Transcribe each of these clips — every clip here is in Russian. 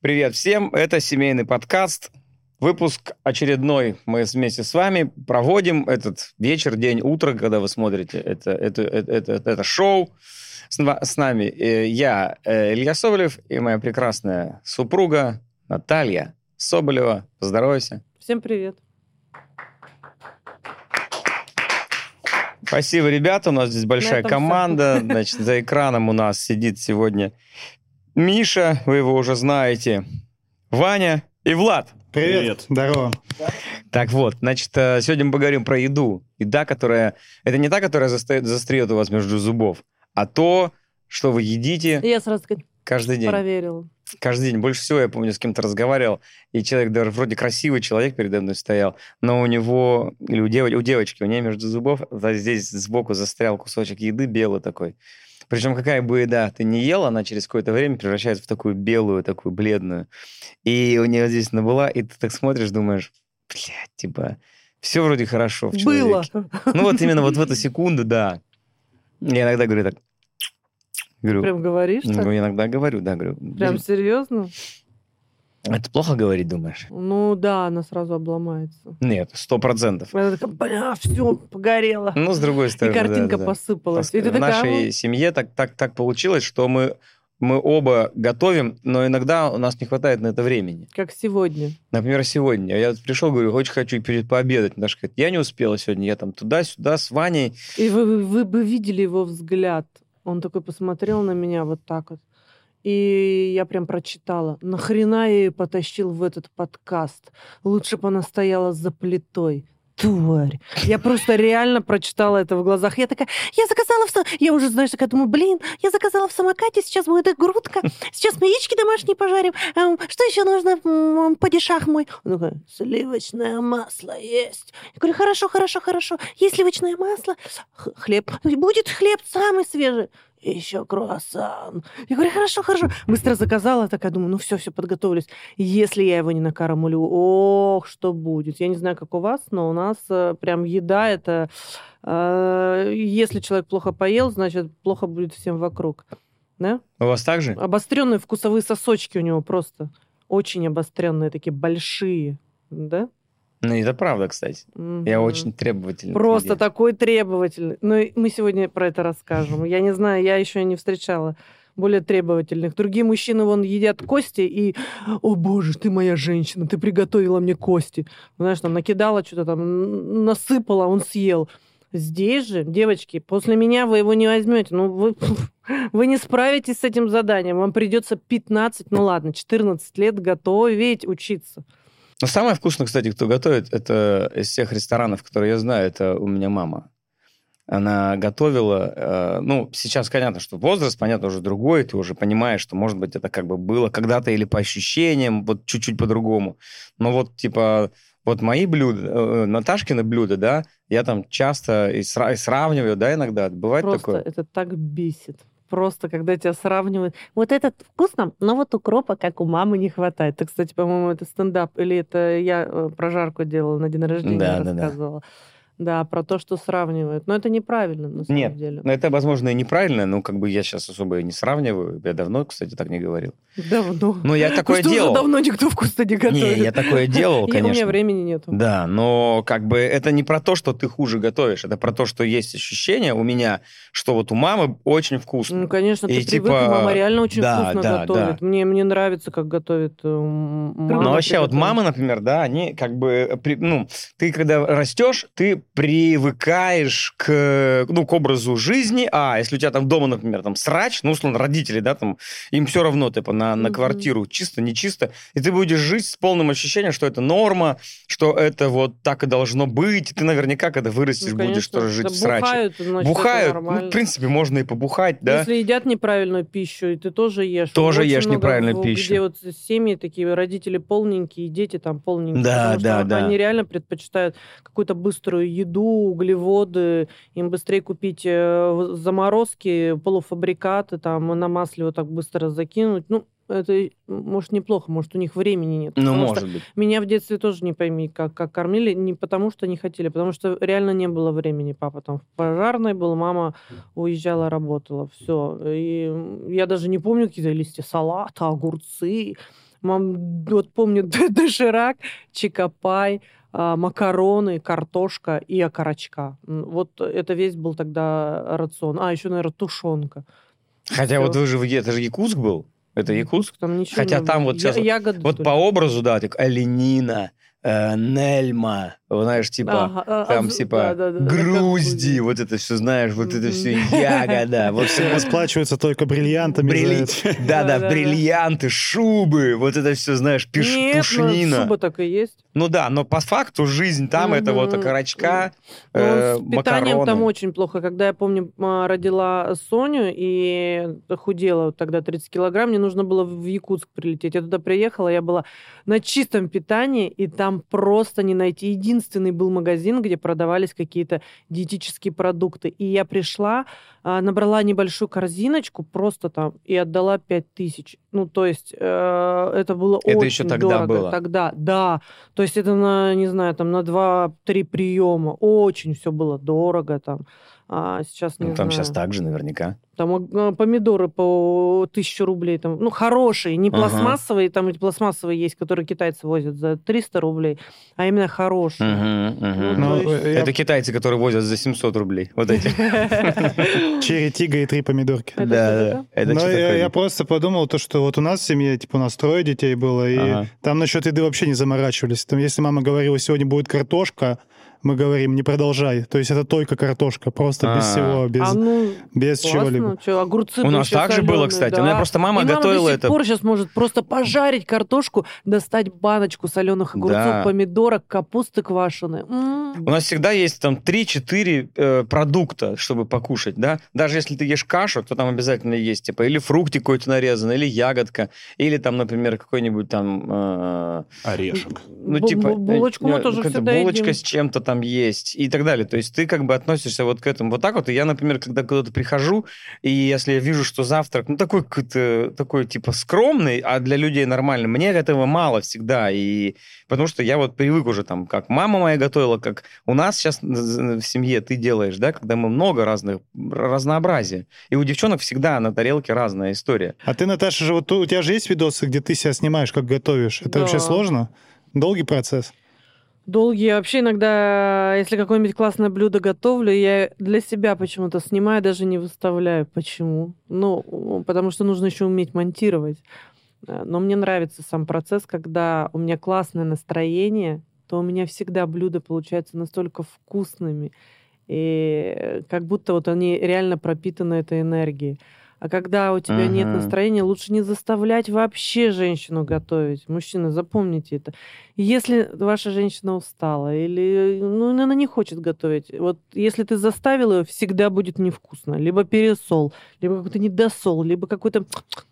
Привет всем, это семейный подкаст. Выпуск очередной. Мы вместе с вами проводим этот вечер, день, утро, когда вы смотрите это, это, это, это, это шоу. С, с нами э, я, э, Илья Соболев, и моя прекрасная супруга Наталья Соболева. Поздоровайся. Всем привет. Спасибо, ребята. У нас здесь большая команда. Все. Значит, за экраном у нас сидит сегодня Миша, вы его уже знаете, Ваня и Влад. Привет. Привет. Здорово. Так вот, значит, э, сегодня мы поговорим про еду. Еда, которая... Это не та, которая застрет у вас между зубов, а то, что вы едите... Я сразу каждый день. Проверила. Каждый день. Больше всего я помню, с кем-то разговаривал, и человек даже вроде красивый человек передо мной стоял, но у него, или у, дев, у девочки, у нее между зубов, здесь сбоку застрял кусочек еды белый такой. Причем какая бы еда ты не ел, она через какое-то время превращается в такую белую, такую бледную. И у нее здесь она была, и ты так смотришь, думаешь, блядь, типа, все вроде хорошо в человеке. Было. Ну вот именно вот в эту секунду, да. Я иногда говорю так, Говорю, Прям говоришь так? Ну, иногда говорю, да, говорю. Прям серьезно? Это плохо говорить, думаешь? Ну да, она сразу обломается. Нет, сто процентов. Она такая, бля, все, погорело. Ну, с другой стороны. И картинка да, да. посыпалась. И в такая, нашей семье так, так, так получилось, что мы мы оба готовим, но иногда у нас не хватает на это времени. Как сегодня. Например, сегодня. Я пришел, говорю, очень хочу перед пообедать. Наша говорит, я не успела сегодня, я там туда-сюда с Ваней. И вы, вы бы видели его взгляд. Он такой посмотрел на меня вот так вот. И я прям прочитала. Нахрена я ее потащил в этот подкаст? Лучше бы она стояла за плитой тварь. Я просто реально прочитала это в глазах. Я такая, я заказала в... Я уже, знаешь, такая думаю, блин, я заказала в самокате, сейчас будет и грудка, сейчас мы яички домашние пожарим. Эм, что еще нужно, падишах мой? Он такой, сливочное масло есть. Я говорю, хорошо, хорошо, хорошо. Есть сливочное масло, хлеб. Будет хлеб самый свежий еще круассан. Я говорю, хорошо, хорошо. Быстро заказала, такая думаю, ну все, все, подготовились. Если я его не накормлю, ох, что будет. Я не знаю, как у вас, но у нас э, прям еда это... Э, если человек плохо поел, значит, плохо будет всем вокруг. Да? У вас так же? Обостренные вкусовые сосочки у него просто. Очень обостренные, такие большие. Да? Ну, это правда, кстати. Угу. Я очень требовательный. Просто такой требовательный. Ну, мы сегодня про это расскажем. Я не знаю, я еще не встречала более требовательных. Другие мужчины вон едят кости и, о боже, ты моя женщина, ты приготовила мне кости. Знаешь, там накидала что-то там, насыпала, он съел. Здесь же, девочки, после меня вы его не возьмете. Ну, вы, вы не справитесь с этим заданием. Вам придется 15, ну ладно, 14 лет готовить, учиться. Но самое вкусное, кстати, кто готовит, это из всех ресторанов, которые я знаю, это у меня мама. Она готовила, э, ну, сейчас понятно, что возраст, понятно, уже другой, ты уже понимаешь, что, может быть, это как бы было когда-то или по ощущениям, вот чуть-чуть по-другому. Но вот, типа, вот мои блюда, э, Наташкины блюда, да, я там часто и, сравниваю, да, иногда. Бывает Просто такое? это так бесит просто, когда тебя сравнивают. Вот этот вкусно, но вот укропа, как у мамы, не хватает. Это, кстати, по-моему, это стендап, или это я э, прожарку делала на день рождения, да, рассказывала. Да, да. Да, про то, что сравнивают. Но это неправильно, на самом Нет, деле. Ну, это, возможно, и неправильно, но как бы я сейчас особо не сравниваю. Я давно, кстати, так не говорил. Давно? Ну, я такое что делал. давно никто вкусно не готовит? Не, я такое делал, конечно. И у меня времени нету. Да, но как бы это не про то, что ты хуже готовишь, это про то, что есть ощущение у меня, что вот у мамы очень вкусно. Ну, конечно, и ты типа... привык, мама реально очень да, вкусно да, готовит. Да. Мне, мне нравится, как готовит э, мама. Ну, вообще, вот мамы, например, да, они как бы, ну, ты когда растешь, ты привыкаешь к, ну, к образу жизни, а если у тебя там дома, например, там срач, ну, условно, родители, да, там, им все равно, типа, на, на квартиру, чисто, не чисто, и ты будешь жить с полным ощущением, что это норма, что это вот так и должно быть, и ты наверняка, когда вырастешь, ну, будешь тоже жить да в сраче. Бухают, значит, бухают ну, в принципе, можно и побухать, да. Если едят неправильную пищу, и ты тоже ешь. Тоже ешь неправильную пищу. Где вот семьи такие, родители полненькие, дети там полненькие. Да, да, да. Они реально предпочитают какую-то быструю еду, углеводы, углеводы, им быстрее купить э, заморозки, полуфабрикаты, там, на масле вот так быстро закинуть. Ну, это, может, неплохо, может, у них времени нет. Ну, может быть. Меня в детстве тоже не пойми, как, как кормили, не потому что не хотели, потому что реально не было времени. Папа там в пожарной был, мама уезжала, работала, все. И я даже не помню какие-то листья салата, огурцы, Мам, вот помню доширак, чикопай, а, макароны, картошка и окорочка. Вот это весь был тогда рацион. А, еще, наверное, тушенка. Хотя Всё. вот вы же, это же Якутск был. Это Якутск? Там ничего Хотя не там было. вот сейчас Я- вот- Вот по образу, да, так оленина, э, нельма, знаешь, типа, Ага, а, там а, типа да-да-да, это как грузди, будет. вот это все, знаешь, вот это все ягода, вот Все все расплачиваются только бриллиантами. Брилли- это. Да-да, Да-да-да. бриллианты, шубы, вот это все, знаешь, пиш- Нет, ну, пушнина. шуба так и есть. Ну да, но по факту жизнь там это вот окорочка, Ну, э, с питанием там макароны. очень плохо. Когда я помню, родила Соню и худела тогда 30 килограмм, мне нужно было в Якутск прилететь. Я туда приехала, я была на чистом питании, и там просто не найти. Единственный был магазин, где продавались какие-то диетические продукты. И я пришла, набрала небольшую корзиночку просто там и отдала 5 тысяч. Ну, то есть э, это было Это очень еще тогда дорого. было? Тогда, да. То есть это на, не знаю, там на 2-3 приема. Очень все было дорого там. А сейчас не Ну, там знаю. сейчас так же наверняка. Там э, помидоры по тысячу рублей. Там, ну, хорошие, не Ага. пластмассовые. Там эти пластмассовые есть, которые китайцы возят за 300 рублей, а именно хорошие. Мгм, мгм. Ну, Ну, есть- э, я- Это китайцы, которые возят за 700 рублей. Вот эти. Черри, тига и три помидорки. Да, Но я, просто подумал, то, что вот у нас в семье, типа, у нас трое детей было, и там насчет еды вообще не заморачивались. Там, если мама говорила, сегодня будет картошка, мы говорим, не продолжай. То есть это только картошка, просто без А. всего, без, А ну, без чего-либо. огурцы У нас так же было, кстати. да. У меня просто мама И готовила до сих это. пор сейчас может просто пожарить картошку, достать баночку соленых огурцов, Да. помидорок, капусты квашеной. М. У нас всегда есть там 3-4 э, продукта, чтобы покушать, да? Даже если ты ешь кашу, то там обязательно есть, типа, или фруктик какой-то нарезанный, или ягодка, или там, например, какой-нибудь там... э, Орешек. ну, типа... бу- булочку мы э, тоже какая-то всегда булочка едим. с чем-то там есть и так далее. То есть ты как бы относишься вот к этому вот так вот. И я, например, когда куда-то прихожу, и если я вижу, что завтрак, ну, такой какой-то, такой, типа, скромный, а для людей нормальный, мне этого мало всегда. И потому что я вот привык уже там, как мама моя готовила, как у нас сейчас в семье ты делаешь, да, когда мы много разных, разнообразия. И у девчонок всегда на тарелке разная история. А ты, Наташа, же вот у тебя же есть видосы, где ты себя снимаешь, как готовишь? Это Да. вообще сложно? Долгий процесс? Долгие. Вообще иногда, если какое-нибудь классное блюдо готовлю, я для себя почему-то снимаю, даже не выставляю. Почему? Ну, потому что нужно еще уметь монтировать. Э, Но мне нравится сам процесс, когда у меня классное настроение, то у меня всегда блюда получаются настолько вкусными, и э, как будто вот они реально пропитаны этой энергией. А когда у тебя нет Мгм. настроения, лучше не заставлять вообще женщину готовить. Мужчины, запомните это. Если ваша женщина устала или ну, она не хочет готовить, вот если ты заставил ее, всегда будет невкусно. Либо пересол, либо какой-то недосол, либо какой-то...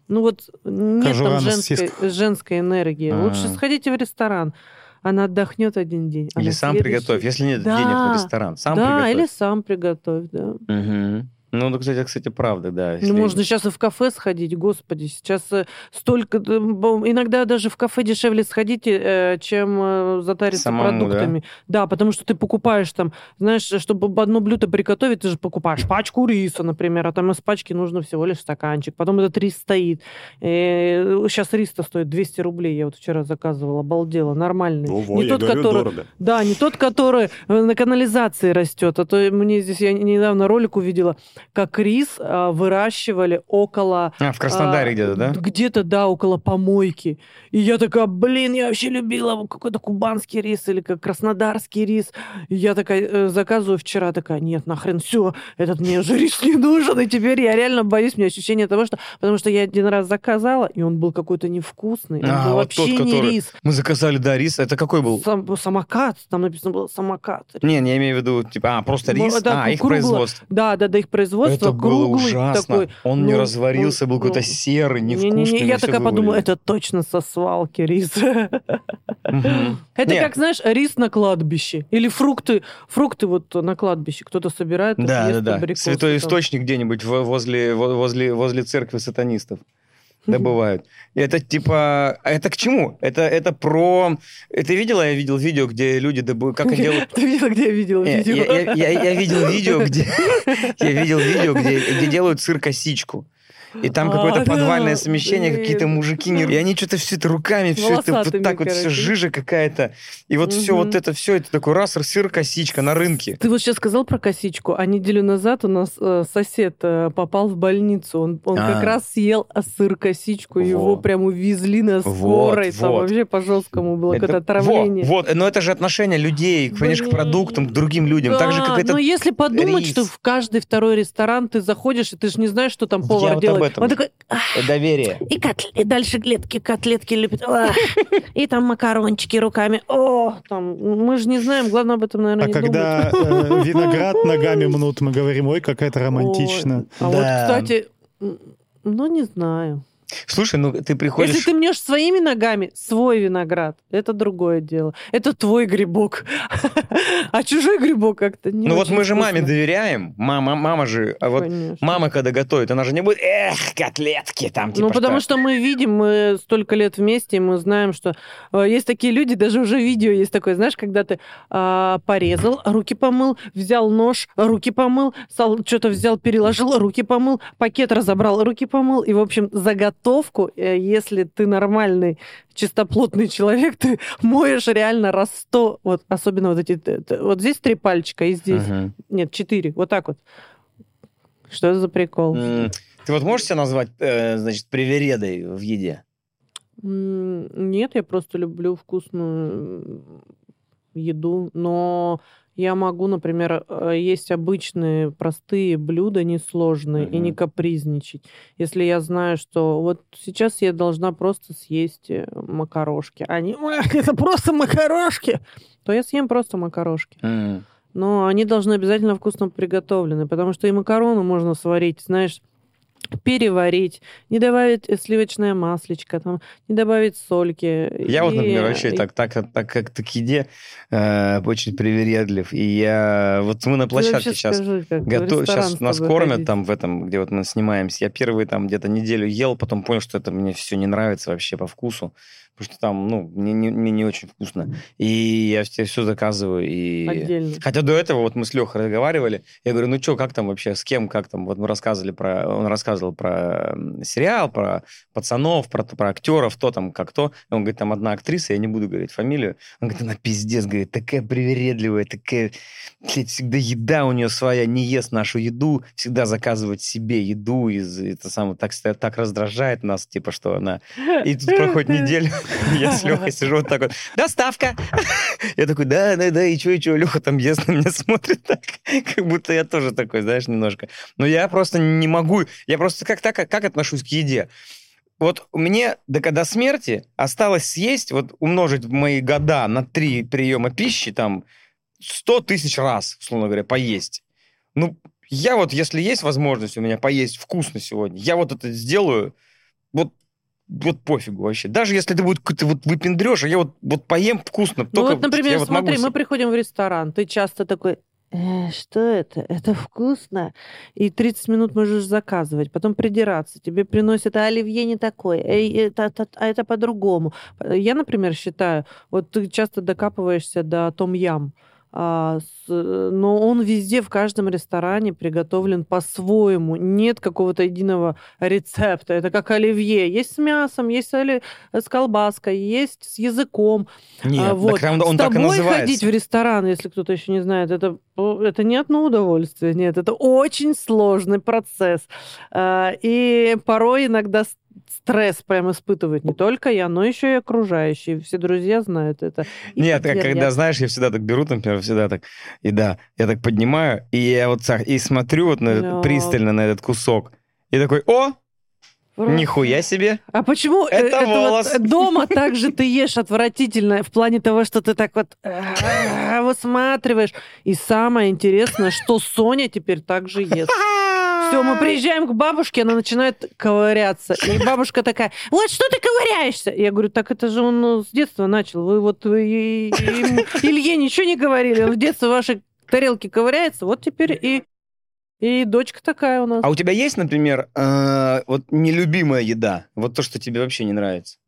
Ну вот нет Кожура там женской, женской энергии. Лучше А. сходите в ресторан. Она отдохнет один день. Или сам следующий- приготовь, если нет Да. денег на ресторан. Сам да, приготовь. или сам приготовь, да. Мгм. Ну, ну, кстати, кстати, правда, да. Ну, если- можно сейчас и в кафе сходить, господи, сейчас э, столько... Иногда даже в кафе дешевле сходить, э, чем э, затариться Самому, да? продуктами. Да? потому что ты покупаешь там, знаешь, чтобы одно блюдо приготовить, ты же покупаешь пачку риса, например, а там из пачки нужно всего лишь стаканчик. Потом этот рис стоит. сейчас рис-то стоит 200 рублей, я вот вчера заказывала, обалдела, нормальный. Ого, не я тот, говорю, который... дорого. Да, не тот, который на канализации растет, а то мне здесь, я недавно ролик увидела, как рис а, выращивали около... А, в Краснодаре а, где-то, да? Где-то, да, около помойки. И я такая, блин, я вообще любила какой-то кубанский рис или как краснодарский рис. И я такая э, заказываю вчера, такая, нет, нахрен, все, этот мне уже рис не нужен. И теперь я реально боюсь, у меня ощущение того, что... Потому что я один раз заказала, и он был какой-то невкусный. Он А, был вот вообще тот, не который- рис. Мы заказали, да, рис. Это какой был? Сам- самокат, там написано было самокат. Не, не я имею в виду, типа, а, просто Ну, рис? да, а, их производство. Да, да, да, их производство Это было круглый ужасно. такой. Он не ну, разварился, был ну, какой-то ну, серый, невкусный. Не-не-не, мне я всё такая подумала, это точно со свалки рис. Это Не. как, знаешь, рис на кладбище. Или фрукты, фрукты вот на кладбище. Кто-то собирает, Да, да, да. Святой источник где-нибудь во- возле, во- возле, возле церкви сатанистов добывают. Это типа... Это к чему? Это, это про... Это видела? Я видел видео, где люди добывают... Как они делают... Ты видела, где я видела Не, видео? Я, я- я- я видел видео, где... Я видел видео, где, где делают циркосичку. И там какое-то подвальное совмещение, блин. какие-то мужики, и они что-то все это руками, все это вот так вот, все жижа какая-то. И вот все вот это все, это такой раз, сыр, косичка на рынке. Ты вот сейчас сказал про косичку, а неделю назад у нас э, сосед э, попал в больницу. Он, он А. как раз съел сыр-косичку, его прям увезли на Вот, скорой. Там вот. вообще по-жесткому было Это- какое-то отравление. Вот, вот, но это же отношение людей, понимаешь, к Блин. продуктам, к другим людям. Так же, Да, как это но если подумать, рис. что в каждый второй ресторан ты заходишь, и ты же не знаешь, что там повар делает. Этом. Он такой, «Ах, доверие. и, котл- и дальше клетки, котлетки любит. Ах, И там макарончики руками. О, там, мы же не знаем, главное об этом, наверное, А не когда э, виноград ногами мнут, мы говорим, ой, как это думать. романтично. Ой, А вот, Да. кстати, м, ну, не знаю. Слушай, ну ты приходишь... Если ты мнешь своими ногами свой виноград, это другое дело. Это твой грибок. А чужой грибок как-то не Ну вот мы же маме доверяем. Мама, мама же... А вот мама, когда готовит, она же не будет, эх, котлетки там, типа ну, потому что мы видим, мы столько лет вместе, и мы знаем, что э, есть такие люди, даже уже видео есть такое, знаешь, когда ты а, порезал, руки помыл, взял нож, руки помыл, что-то взял, переложил, руки помыл, пакет разобрал, руки помыл, и, в общем, заготовку, э, если ты нормальный, чистоплотный человек, ты моешь реально раз сто, вот, особенно вот эти, вот здесь три пальчика, и здесь, Мгм. нет, четыре, вот так вот. Что это за прикол? Ты вот можешь себя назвать, э, значит, привередой в еде? Нет, я просто люблю вкусную еду, но я могу, например, э, есть обычные простые блюда, несложные, и не капризничать. Если я знаю, что вот сейчас я должна просто съесть э, макарошки, а «Эх, это просто макарошки, то я съем просто макарошки. М. Но они должны обязательно вкусно приготовлены, потому что и макароны можно сварить, знаешь, переварить, не добавить сливочное маслечко, там, не добавить сольки. Я вот, И, например, вообще так, так, так как к еде э, очень привередлив. И я... Вот мы на площадке сейчас... скажи, Готов... Сейчас нас кормят ходить. там в этом, где вот мы снимаемся. Я первые там где-то неделю ел, потом понял, что это мне все не нравится вообще по вкусу. Потому что там, ну, мне не, мне не очень вкусно. И я все, все заказываю. И... Отдельно. Хотя до этого вот мы с Лехой разговаривали. Я говорю, ну что, как там вообще, с кем, как там? Вот мы рассказывали про... Он рассказывал про сериал, про пацанов, про, про актеров, кто там, как кто. И он говорит, там одна актриса, я не буду говорить фамилию. Он говорит, она пиздец, говорит, такая привередливая, такая... блядь, всегда еда у нее своя, не ест нашу еду, всегда заказывает себе еду. Из, это самое, так, так раздражает нас, типа, что она... И тут проходит неделя, я с Лехой сижу вот так вот, доставка! Я такой, да, да, да, и что, и что, Леха там ест на меня смотрит так, как будто я тоже такой, знаешь, немножко. Но я просто не могу, я просто как так, как отношусь к еде? Вот мне до, до смерти осталось съесть, вот умножить мои года на три приема пищи, там, 100 тысяч раз, условно говоря, поесть. Ну, я вот, если есть возможность у меня поесть вкусно сегодня, я вот это сделаю, вот пофигу вообще. Даже если это будет какой-то вот выпендреж, а я вот, вот поем вкусно. Ну только вот, например, вот могу смотри, мы себе- приходим в ресторан, ты часто такой, «Э, что это? Это вкусно. И 30 минут можешь заказывать, потом придираться. Тебе приносят, а оливье не такой, эй, это, это- а это по-другому. Я, например, считаю, вот ты часто докапываешься до том-ям, а, с- но он везде, в каждом ресторане приготовлен по-своему. Нет какого-то единого рецепта. Это как оливье. Есть с мясом, есть оли- с колбаской, есть с языком. Нет, А, вот. так он, он С так и тобой называется. ходить в ресторан, если кто-то еще не знает, это, это не одно удовольствие, нет, это очень сложный процесс. А, И порой иногда стресс прям испытывает не только я, но еще и окружающие. Все друзья знают это. И Нет, как когда, знаешь, я всегда так беру, например, всегда так, и да, я так поднимаю, и я вот так, и смотрю вот на, Да. пристально на этот кусок, и такой, о, нихуя себе, А почему э, Это вот волос. дома также ты ешь отвратительно в плане того, что ты так вот а, высматриваешь. И самое интересное, что Соня теперь также ест. Все, мы приезжаем к бабушке, она начинает ковыряться. И бабушка такая, вот что ты ковыряешься? Я говорю, так это же он ну, с детства начал. Вы вот вы и- Илье ничего не говорили. Он в детстве в вашей тарелке ковыряется. Вот теперь и, и дочка такая у нас. А у тебя есть, например, э, вот нелюбимая еда, вот то, что тебе вообще не нравится?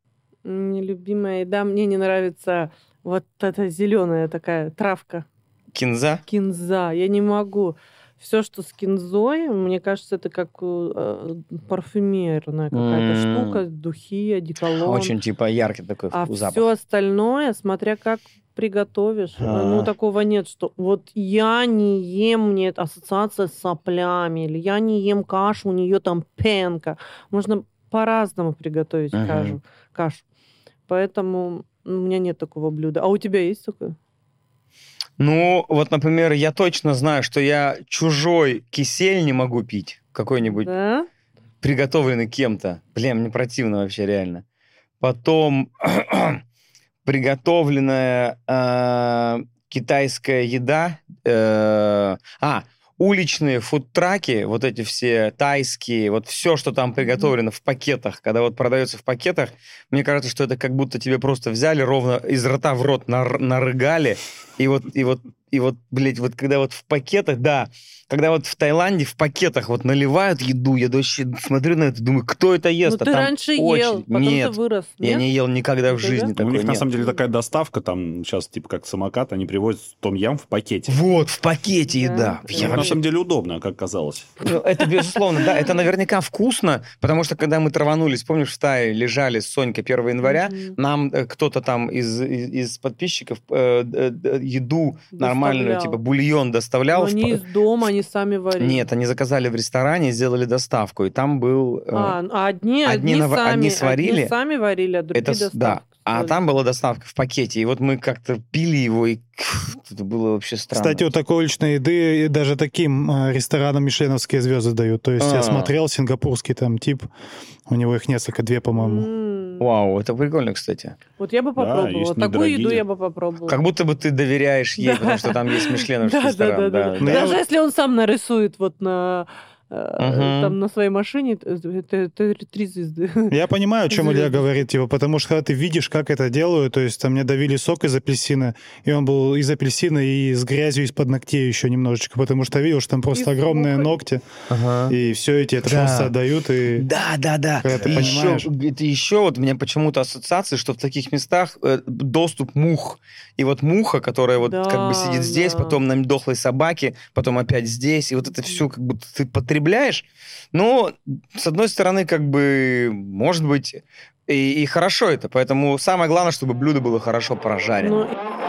Нелюбимая еда. Мне не нравится вот эта зеленая такая травка. Кинза? Кинза. Я не могу. Все, что с кинзой, мне кажется, это как э, парфюмерная какая-то М. штука, духи, одеколон. Очень типа яркий такой А запах. все остальное, смотря как приготовишь. А. Ну, такого нет, что вот я не ем, мне ассоциация с соплями, или я не ем кашу, у нее там пенка. Можно по-разному приготовить Мгм. кашу. кашу. Поэтому у меня нет такого блюда. А у тебя есть такое? Ну, вот, например, я точно знаю, что я чужой кисель не могу пить. Какой-нибудь Да? приготовленный кем-то. Блин, мне противно вообще реально. Потом приготовленная э, китайская еда. э, а, уличные фудтраки, вот эти все тайские, вот все, что там приготовлено в пакетах, когда вот продается в пакетах, мне кажется, что это как будто тебе просто взяли ровно из рта в рот, нар- нарыгали, и вот, и вот, и вот, блядь, вот когда вот в пакетах, да, когда вот в Таиланде в пакетах вот наливают еду, я вообще смотрю на это, думаю, кто это ест? ну, А ты там раньше очередь. ел, потом Нет, ты вырос. я нет? не ел никогда в жизни Ну, у них на нет. самом деле такая доставка, там сейчас типа как самокат, они привозят том ям в пакете. Вот, в пакете еда. Да. Я на вообще самом деле удобно, как казалось. Ну, Это безусловно, да, это наверняка вкусно, потому что когда мы траванулись, помнишь, в Тае лежали с Сонькой 1 января, нам э, кто-то там из, из, из подписчиков э, э, э, еду нормальную, типа бульон доставлял. Но в из дома, они сами варили. Нет, они заказали в ресторане и сделали доставку, и там был... э, А, а одни, одни одни, нав- сами, одни сварили, одни сами варили, а другие это доставку да, а там была доставка в пакете, и вот мы как-то пили его, и это было вообще странно. Кстати, вот такой уличной еды и даже таким э, ресторанам мишленовские звезды дают. То есть А. я смотрел сингапурский там тип, у него их несколько, две, по-моему. М. Вау, это прикольно, кстати. Вот я бы Да, попробовала. есть Такую еду я бы попробовала. Как будто бы ты доверяешь ей, Да. потому что там есть Мишленовский да, да, ресторан. да, да, да. Даже если он сам нарисует вот на Мгм. там на своей машине, это, три звезды. Я понимаю, о чем Илья говорит, типа, потому что когда ты видишь, как это делают, то есть там мне давили сок из апельсина, и он был из апельсина и с грязью из-под ногтей еще немножечко, потому что видел, что там просто И огромные мухой. ногти, Ага. и все эти это Да. просто отдают, и... Да, да, да. Когда ты И еще, понимаешь. это еще вот у меня почему-то ассоциация, что в таких местах э, доступ мух. И вот муха, которая вот Да, как бы сидит здесь, да. потом на дохлой собаке, потом опять здесь, и вот это все как будто ты потребляешь. Но, с одной стороны, как бы, может быть, и, и хорошо это. Поэтому самое главное, чтобы блюдо было хорошо прожарено. Ну, а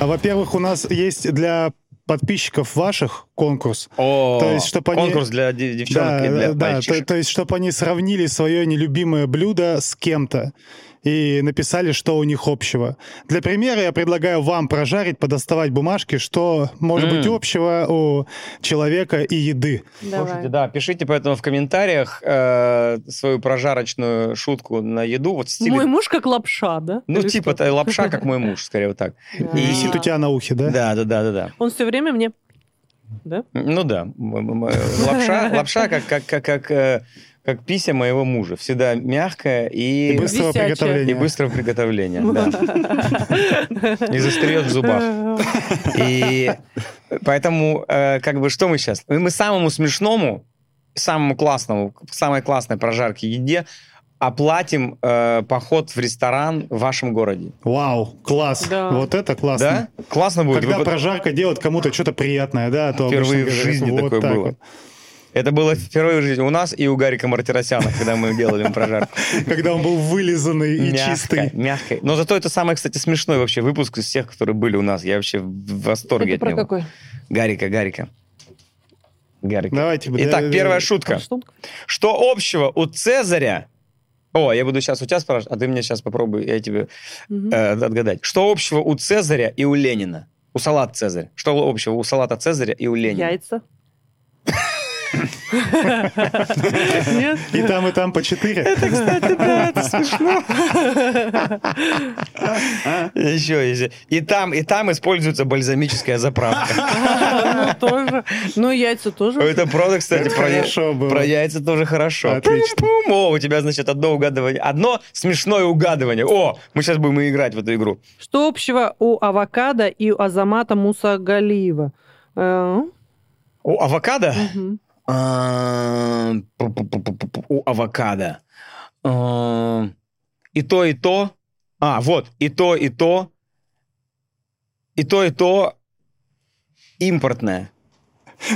А, во-первых, у нас есть для подписчиков ваших конкурс, О, То есть, чтоб они- конкурс для де- девчонок и для да, то, мальчишек. то есть, чтобы они сравнили свое нелюбимое блюдо с кем-то и написали, что у них общего. Для примера я предлагаю вам прожарить, подоставать бумажки, что может М. быть общего у человека и еды. давай. Слушайте, да, пишите поэтому в комментариях э, свою прожарочную шутку на еду. Вот в стиле... Мой муж как лапша, да? Ну, Или типа что? это лапша, как мой муж, скорее вот так. И- Висит у тебя на ухе, да? Да, да, да, да, да. Он все время мне... Да? Ну да, лапша, лапша как, как, как, как, э, как пися моего мужа. Всегда мягкая и, И быстрого Висячая. приготовления. и быстрого приготовления. Да. И застреет в зубах. И поэтому, э, как бы, что мы сейчас? Мы самому смешному, самому классному, самой классной прожарке еде оплатим э, поход в ресторан в вашем городе. Вау, класс. Да. Вот это классно. Да? Классно будет. Когда Вы- прожарка делает кому-то что-то приятное, да, то Впервые в говорят, жизни вот такое так было. вот. Это было впервые в жизни у нас и у Гарика Мартиросяна, когда мы делали прожарку. Когда он был вылизанный и чистый. мягко. Но зато это самый, кстати, смешной вообще выпуск из всех, которые были у нас. Я вообще в восторге от него. какой? Гарика, Гарика. Гарика. Давайте. Итак, первая шутка. Что общего у Цезаря... О, я буду сейчас у тебя спрашивать, а ты мне сейчас попробуй, я тебе э, отгадать. Что общего у Цезаря и у Ленина? У салат Цезарь. Что общего у салата Цезаря и у Ленина? Яйца. Нет? И там, и там по четыре. Еще есть. И там, и там используется бальзамическая заправка. Ну, тоже. Ну, яйца тоже. Это правда, кстати, Это про, хорошо было. про яйца тоже хорошо. Отлично. О, у тебя, значит, одно угадывание. Одно смешное угадывание. О, мы сейчас будем играть в эту игру. Что общего у авокадо и у Азамата Мусагалиева? Э, У авокадо? мгм. У авокадо. И то, и то. А, вот, и то, и то. И то, и то импортное. Его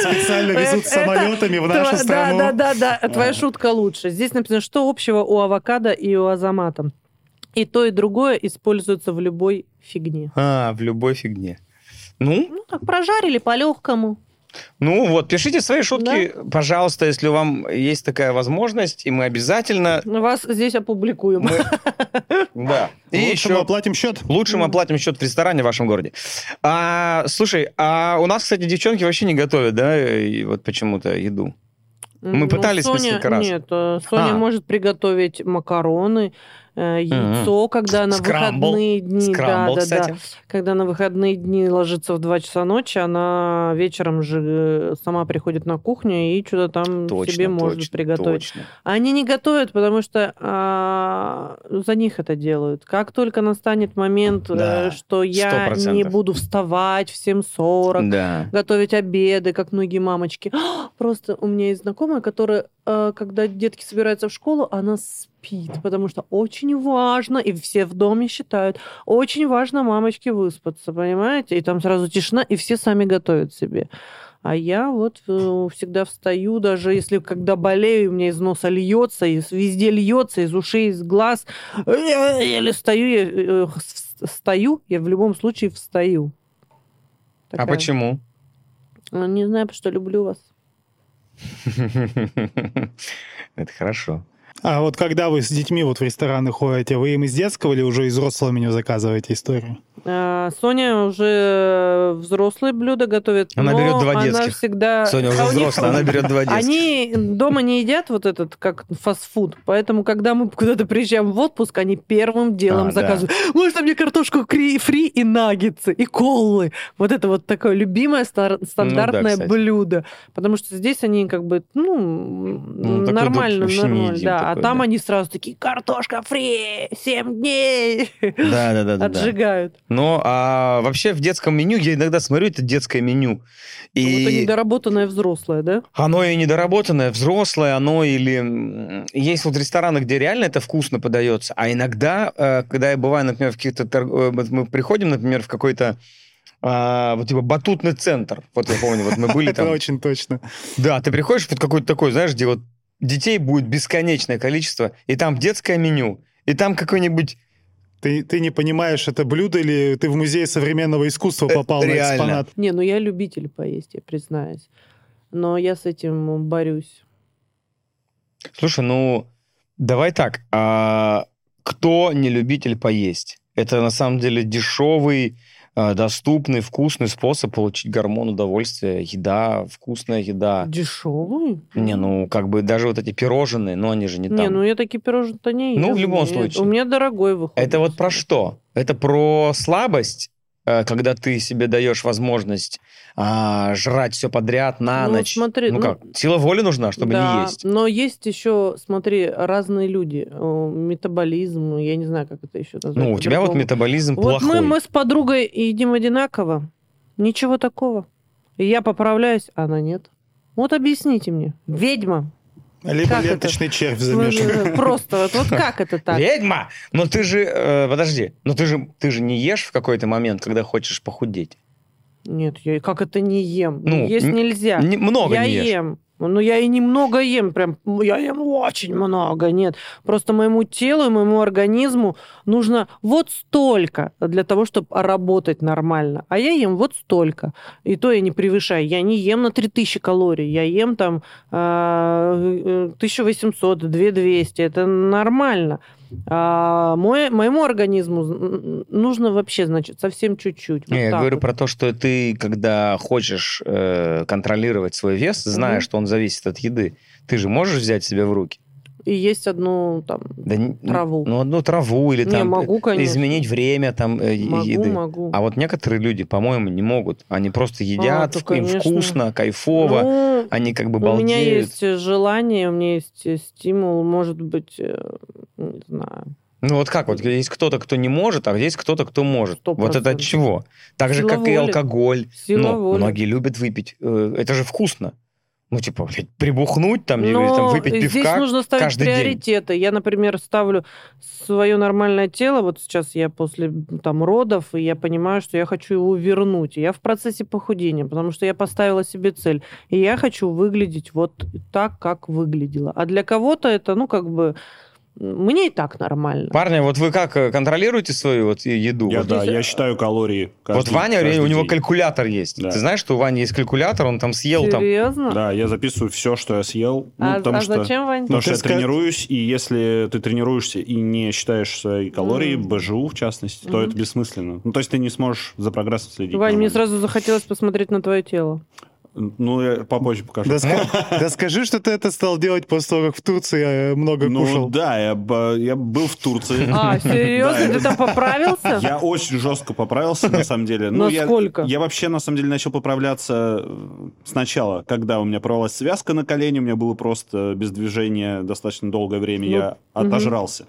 специально везут самолетами в нашу страну. Да, да, да, да. Твоя шутка лучше. Здесь написано, что общего у авокадо и у азамата. И то, и другое используется в любой фигне. А, в любой фигне. Ну, Ну, так прожарили по-легкому. ну вот, пишите свои шутки, пожалуйста, если вам есть такая возможность, и мы обязательно... Вас здесь опубликуем. мы- Да. И Лучше мы еще оплатим счет. лучше мы оплатим счет в ресторане в вашем городе. А, слушай, а у нас, кстати, девчонки вообще не готовят, да, и вот почему-то еду. Мы Ну, пытались Соня- несколько раз. Нет, э, Соня А. может приготовить макароны, э, яйцо, когда на Скрамбл. выходные дни... Скрамбл, да, да, кстати. да. Когда на выходные дни ложится в 2 часа ночи, она вечером же э, сама приходит на кухню и что-то там Точно, себе может точно, приготовить. точно. Они не готовят, потому что а, за них это делают. Как только настанет момент, э, Да, что я 100%. не буду вставать в 7.40, Да. готовить обеды, как многие мамочки. Просто у меня есть знакомая, которая, когда детки собираются в школу, она спит, потому что очень важно, и все в доме считают, очень важно мамочке выспаться, понимаете? И там сразу тишина, и все сами готовят себе. А я вот э, всегда встаю, даже если когда болею, у меня из носа льется, из, везде льется, из ушей, из глаз. Я еле встаю, я э, встаю, я в любом случае встаю. А Такая. почему? Ну, Не знаю, потому что люблю вас. Это хорошо. А вот когда вы с детьми вот в рестораны ходите, вы им из детского или уже из взрослого меню заказываете историю? А, Соня уже взрослые блюда готовит. Она берет два она детских. всегда... Соня уже А взрослая, она берет два детских. Они дома не едят вот этот, как фастфуд, поэтому, когда мы куда-то приезжаем в отпуск, они первым делом А, да. заказывают. Можно мне картошку фри и наггетсы, и колы? Вот это вот такое любимое стандартное Ну кстати. блюдо. Потому что здесь они как бы, ну, такой нормально, нормально. Да, а такой, там да. они сразу такие, картошка фри, 7 дней. Да, да, да, да. да. Отжигают. Но а, вообще в детском меню, я иногда смотрю, это детское меню. Вот И недоработанное взрослое, да? оно и недоработанное, взрослое, оно или... Есть вот рестораны, где реально это вкусно подается, а иногда, э, когда я бываю, например, в каких-то... торг- э, Мы приходим, например, в какой-то а, вот типа батутный центр. Вот я помню, вот мы были Это там. очень точно. Да, ты приходишь вот какой-то такой, знаешь, где вот детей будет бесконечное количество, и там детское меню, и там какой-нибудь... Ты, ты не понимаешь, это блюдо или ты в музей современного искусства попал на реально. экспонат? Не, ну я любитель поесть, я признаюсь. Но я с этим борюсь. Слушай, ну, давай так. а кто не любитель поесть? Это на самом деле дешевый, доступный, вкусный способ получить гормон удовольствия. Еда, вкусная еда. Дешевый? Не, ну, как бы даже вот эти пирожные, но они же не, Не, там. ну я такие пирожные-то не Ну, ем. в любом случае. У меня дорогой выходит. Это вот про что? Это про слабость, э, когда ты себе даешь возможность а, жрать все подряд на Ну, ночь. смотри, ну ну, как, сила воли нужна, чтобы да, не есть. но есть еще, смотри, разные люди. Метаболизм, я не знаю, как это еще назвать. Ну, у тебя вот метаболизм Вот плохой. мы, мы с подругой едим одинаково. Ничего такого. И я поправляюсь, а она нет. Вот объясните мне. Ведьма. Либо Как это? ленточный червь замешан. Просто вот, вот как это так? Ведьма! Но ты же, э, подожди, но ты же, ты же не ешь в какой-то момент, когда хочешь похудеть. Нет, я как это не ем? Ну, Есть н- нельзя. Не- много я не ешь. ем. Ну, я и немного ем, прям, я ем очень много, нет. Просто моему телу и моему организму нужно вот столько для того, чтобы работать нормально. А я ем вот столько. И то я не превышаю. Я не ем на 3000 калорий. Я ем там а, э, 1800, 2200. Это нормально. А мой, моему организму нужно вообще, значит, совсем чуть-чуть. Вот Не, я говорю вот. про то, что ты, когда хочешь э, контролировать свой вес, зная, Мгм. что он зависит от еды, ты же можешь взять себя в руки. И есть одну там Да, Траву. Ну, одну траву или Не, там могу, э, конечно. изменить время там э, Могу, еды. могу. А вот некоторые люди, по-моему, не могут. Они просто едят, то, вк- им вкусно, кайфово. Ну, Они как бы у балдеют. меня есть желание, у меня есть э, стимул, может быть, э, не знаю, Ну вот как, вот есть кто-то, кто не может, а есть кто-то, кто может. Сто Вот это от чего? Так же, Сила как и воли. алкоголь. Сила ну, воли. многие любят выпить. Э, Это же вкусно. Ну, типа, блядь, прибухнуть там, или Но там выпить здесь пивка нужно ставить каждый день. приоритеты. Я, например, ставлю свое нормальное тело. Вот сейчас я после там родов, и я понимаю, что я хочу его вернуть. И Я в процессе похудения, потому что я поставила себе цель. И я хочу выглядеть вот так, как выглядела. А для кого-то это, ну, как бы, мне и так нормально. Парни, вот вы как э, контролируете свою вот еду? Я, Вот да, здесь- я считаю калории. Вот каждый- Ваня, каждый у него день. калькулятор есть. Да. Ты знаешь, что у Вани есть калькулятор, он там съел там. Серьезно? Да, я записываю все, что я съел. Ну, а потому а что... зачем, Вань? Потому Ну, что я ска- тренируюсь, и если ты тренируешься и не считаешь свои калории, Мгм. БЖУ в частности, то Мгм. это бессмысленно. Ну, то есть ты не сможешь за прогрессом следить. Вань, мне сразу захотелось посмотреть на твое тело. Ну, я попозже покажу. Да, ска- да скажи, что ты это стал делать после того, как в Турции э, много Ну кушал. да, я, я был в Турции. А, серьезно? Да, Ты там поправился? Я очень жестко поправился, на самом деле. Ну, я- Насколько? Я, вообще, на самом деле, начал поправляться э, сначала, когда у меня порвалась связка на колене, у меня было просто без движения достаточно долгое время, Ну, я отожрался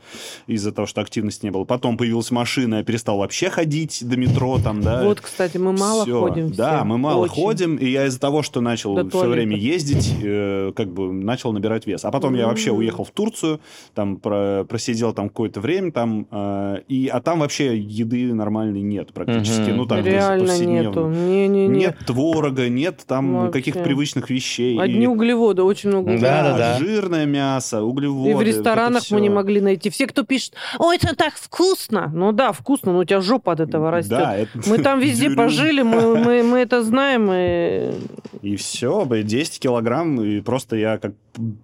из-за того, что активности не было. Потом появилась машина, я перестал вообще ходить до метро, там, да. Вот, кстати, мы мало Всё. ходим. Да, все. мы мало Очень. ходим, и я из-за того, что начал До все время ездить, э, как бы начал набирать вес. А потом я вообще уехал в Турцию, там про- просидел там какое-то время, там, э, и, а там вообще еды нормальной нет практически. Мгм. Ну, есть Реально нету. Не-не-не. Нет творога, нет там Вообще. каких-то привычных вещей. Одни И- углеводы, очень много углеводов. Да-да-да. Жирное мясо, углеводы. И в вот ресторанах мы не могли найти. Все, кто пишет, ой, это так вкусно. Ну да, вкусно, но у тебя жопа от этого растет. Да, это- Мы там везде пожили, мы, мы, мы это знаем. И... И все, 10 килограмм, и просто я как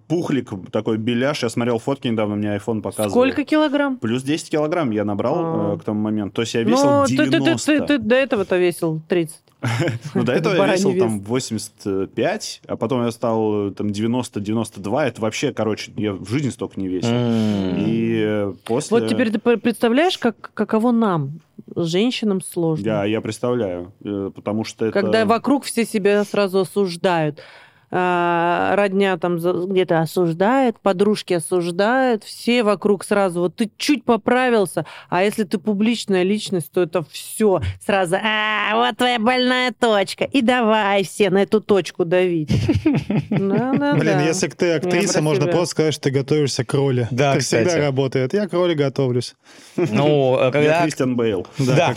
пухлик, такой беляш. Я смотрел фотки недавно, мне iPhone показывал. Сколько килограмм? Плюс 10 килограмм я набрал А. э, к тому моменту. То есть я весил Ну, ты, ты- ты- 90. ты- ты до этого-то весил 30. Ну, до этого я весил вес. там 85, а потом я стал там 90-92. Это вообще, короче, я в жизни столько не весил. И э, после... Вот теперь ты представляешь, как, каково нам, женщинам, сложно. Я, я представляю, э, потому что это... Когда вокруг все себя сразу осуждают. А, родня там где-то осуждает, подружки осуждают, все вокруг сразу. Вот ты чуть поправился, а если ты публичная личность, то это все сразу. А, вот твоя больная точка. И давай все на эту точку давить. Да, да, Блин, если ты актриса, можно просто сказать, что ты готовишься к роли. Да, Это всегда работает. Я к роли готовлюсь. Ну, когда... Кристиан Бейл. Да,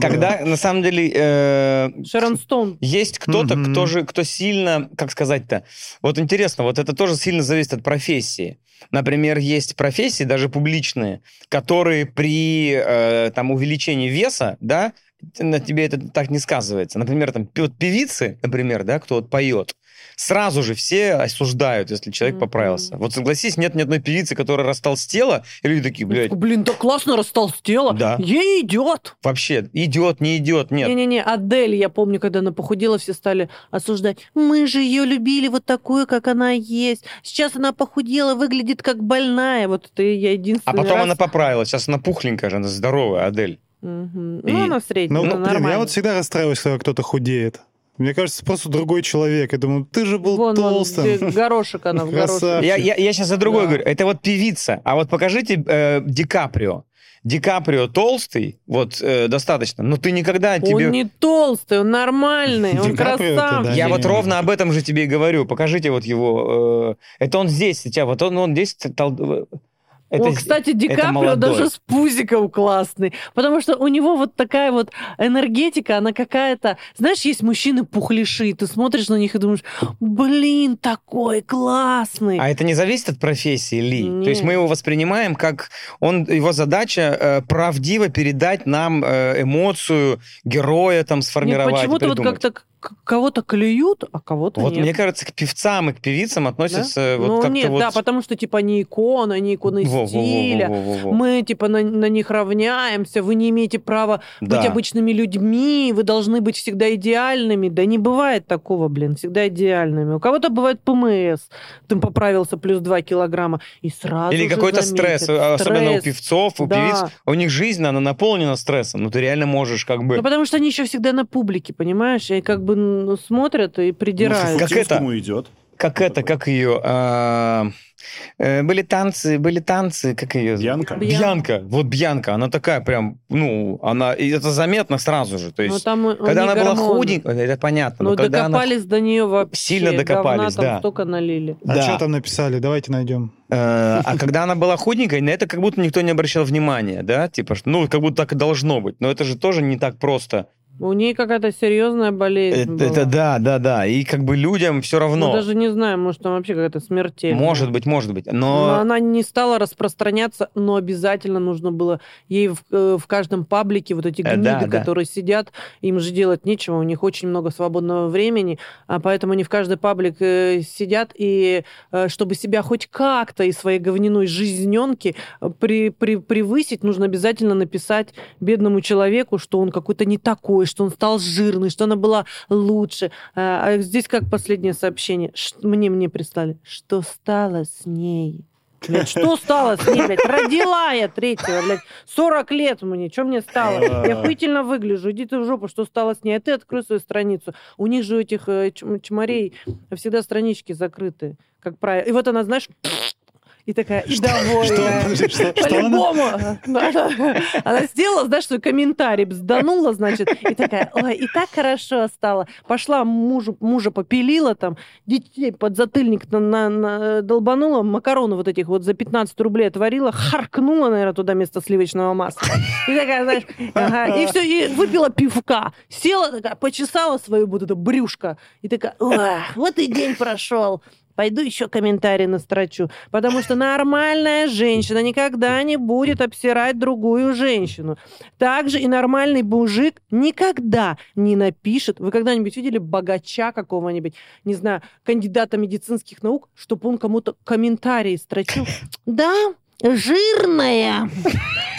когда на самом деле э, Шерон Стоун. есть кто-то, кто же, кто сильно, как сказать-то, вот интересно, вот это тоже сильно зависит от профессии. Например, есть профессии, даже публичные, которые при э, там увеличении веса, да, на тебе это так не сказывается. Например, там певицы, например, да, кто вот поет, сразу же все осуждают, если человек Мгм. поправился. Вот согласись, нет ни одной певицы, которая растолстела, и люди такие, блядь, Блин, да классно растолстела. Да. Ей идет. вообще идет, не идет, нет. Не-не-не, Адель, я помню, когда она похудела, все стали осуждать. Мы же ее любили вот такую, как она есть. Сейчас она похудела, выглядит как больная. Вот это я А единственный потом раз... она поправилась. Сейчас она пухленькая же, она здоровая, Адель. Мгм. И- Ну, она в среднем, Ну, блин, я вот всегда расстраиваюсь, когда кто-то худеет. Мне кажется, просто другой человек. Я думаю, ты же был Вон, толстым. где горошек она в горошек. Я, я, сейчас за другое Да. говорю. Это вот певица. А вот покажите э, Ди Каприо. Ди Каприо толстый, вот э, достаточно, но ты никогда тебе... Он не толстый, он нормальный, он красавчик. да. Я вот ровно об этом же тебе и говорю. Покажите вот его. э, это он здесь сейчас. Вот он, он здесь. тол- это О, кстати, Ди Каприо даже с пузиком классный. Потому что у него вот такая вот энергетика, она какая-то... Знаешь, есть мужчины пухляши, и ты смотришь на них и думаешь, блин, такой классный. А это не зависит от профессии Ли. То есть Нет. мы его воспринимаем как он его задача э, правдиво передать нам э, эмоцию героя там Нет, сформировать. и почему-то вот как-то кого-то клюют, а кого-то Вот нет. мне кажется, к певцам и к певицам Да? относятся вот ну, как-то нет, вот... да, потому что, типа, они иконы, они иконы Во, во, во, стиля. во, во, во, во. Мы, типа, на, на них равняемся, вы не имеете права Да. быть обычными людьми, вы должны быть всегда идеальными. Да не бывает такого, блин, всегда идеальными. У кого-то бывает ПМС, ты поправился плюс 2 килограмма, и сразу Или какой-то заметят. стресс, а, особенно у Стресс. певцов, у Да. певиц, у них жизнь, она наполнена стрессом, но ты реально можешь как бы... Ну, потому что они еще всегда на публике, понимаешь? И как бы ну, смотрят и придираются. Как это? идет. как это, как ее... а, э, были танцы, были танцы, как ее... Бьянка? Бьянка. Вот Бьянка, она такая прям, ну, она, и это заметно сразу же. То Ну, есть, там когда она была гормоны. худенькая, это понятно, Ну, но когда она... докопались до нее вообще. Сильно докопались, говна там да. столько налили. А Да. что там написали? Давайте найдем. Э, А когда она была худенькой, на это как будто никто не обращал внимания, да? Типа, ну, как будто так и должно быть. Но это же тоже не так просто. У нее какая-то серьезная болезнь Это, была. это да, да, да. И как бы людям все равно. даже не знаю, может, там вообще какая-то смертельная. Может быть, может быть. Но Но она не стала распространяться, но обязательно нужно было ей в, э, в каждом паблике вот эти Э, гниды, да, да. которые сидят, им же делать нечего, у них очень много свободного времени, а поэтому они в каждый паблик э, сидят, и чтобы себя хоть как-то из своей говняной жизненки при, при, превысить, нужно обязательно написать бедному человеку, что он какой-то не такой, что он стал жирный, что она была лучше. А а здесь как последнее сообщение. Ш- Мне, мне прислали. Что стало с ней? Блядь, что стало с ней, блядь? Родила я третьего, блядь. 40 лет мне. Что мне стало? Я охуительно выгляжу. Иди ты в жопу, что стало с ней. А ты открой свою страницу. У них же у этих э, чм- чморей всегда странички закрыты, как правило. И вот она, знаешь, и такая, и довольная. Что, что? По-любому. Она, она сделала, знаешь, свой комментарий, бзданула, значит, и такая, ой, и так хорошо стало. Пошла мужу, мужа попилила там, детей под затыльник на, на- на- долбанула, макароны вот этих вот за 15 рублей отварила, харкнула, наверное, туда вместо сливочного масла. И такая, знаешь, ага, и все, и выпила пивка. Села такая, почесала свою вот это брюшко, и такая, «Ой, вот и день прошел. Пойду еще комментарий настрочу. Потому что нормальная женщина никогда не будет обсирать другую женщину. Также и нормальный мужик никогда не напишет. Вы когда-нибудь видели богача какого-нибудь, не знаю, кандидата медицинских наук, чтобы он кому-то комментарий строчил? Да, жирная.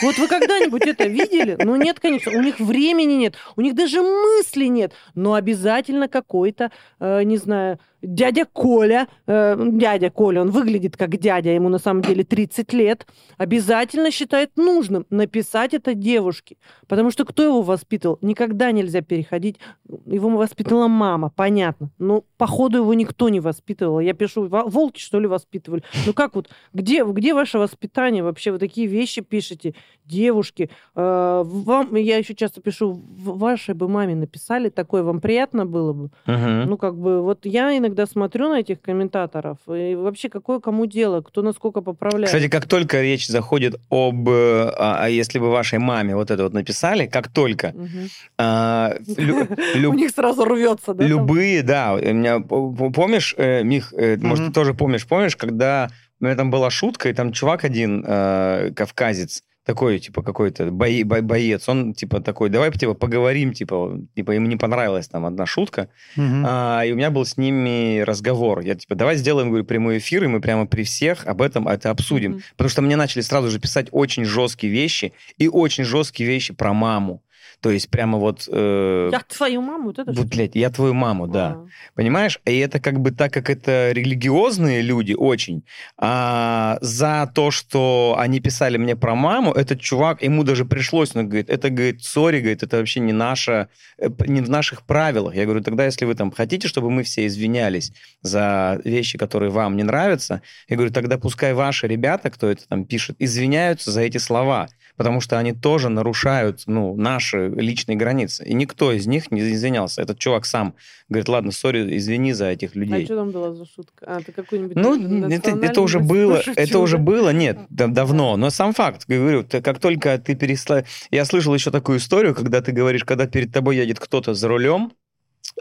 Вот вы когда-нибудь это видели? Ну нет, конечно, у них времени нет, у них даже мысли нет, но обязательно какой-то, э, не знаю, дядя Коля, э, дядя Коля, он выглядит как дядя, ему на самом деле 30 лет, обязательно считает нужным написать это девушке. Потому что кто его воспитывал? Никогда нельзя переходить. Его воспитала мама, понятно. Но походу его никто не воспитывал. Я пишу, «Во- волки что ли воспитывали? Ну как вот, где, где ваше воспитание вообще? Вы такие вещи пишете, девушки. э, вам, я еще часто пишу, «В- вашей бы маме написали такое, вам приятно было бы? Мгм. Ну, как бы, вот я иногда смотрю на этих комментаторов, и вообще какое кому дело, кто насколько поправляет. Кстати, как только речь заходит об, э, а, а если бы вашей маме вот это вот написали, как только, а, лю- лю- У них сразу рвется, да? там? любые, да, у меня, помнишь, э, Мих, э, может, ты тоже помнишь, помнишь, когда у меня там была шутка, и там чувак один, э, кавказец, такой, типа, какой-то бое- бо- боец, он, типа, такой, давай, типа, поговорим, типа, типа, ему не понравилась там одна шутка, Мгм. а, и у меня был с ними разговор. Я типа, давай сделаем, говорю, прямой эфир, и мы прямо при всех об этом это обсудим. Мгм. Потому что мне начали сразу же писать очень жесткие вещи и очень жесткие вещи про маму. То есть прямо вот... э, Я твою маму, вот это вот, блядь, я твою маму, да. А. Понимаешь? И это как бы так, как это религиозные люди очень, а, за то, что они писали мне про маму, этот чувак, ему даже пришлось, он говорит, это, говорит, сори, говорит, это вообще не наше, э, не в наших правилах. Я говорю, тогда, если вы там хотите, чтобы мы все извинялись за вещи, которые вам не нравятся, я говорю, тогда пускай ваши ребята, кто это там пишет, извиняются за эти слова, потому что они тоже нарушают, ну, наши личные границы. И никто из них не извинялся. Этот чувак сам говорит, ладно, сори, извини за этих А людей. что там была за шутка? А, ты какой-нибудь Ну, это, это уже было, да? это уже было, нет, да- давно. Но сам факт, говорю, ты- как только ты перестал... Я слышал еще такую историю, когда ты говоришь, когда перед тобой едет кто-то за рулем,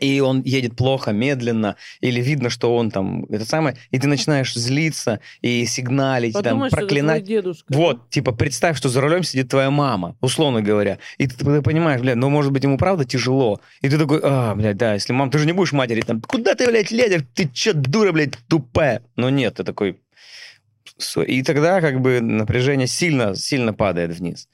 и он едет плохо, медленно, или видно, что он там, это самое, и ты начинаешь злиться и сигналить, и там, Подумай, что это твой проклинать. дедушка. Вот, типа, представь, что за рулем сидит твоя мама, условно говоря. И ты, ты понимаешь, блядь, ну, может быть, ему правда тяжело. И ты такой, а, блядь, да, если мам, ты же не будешь матери там, куда ты, блядь, лезешь? Ты че, дура, блядь, тупая? Но нет, ты такой... И тогда как бы напряжение сильно, сильно падает вниз.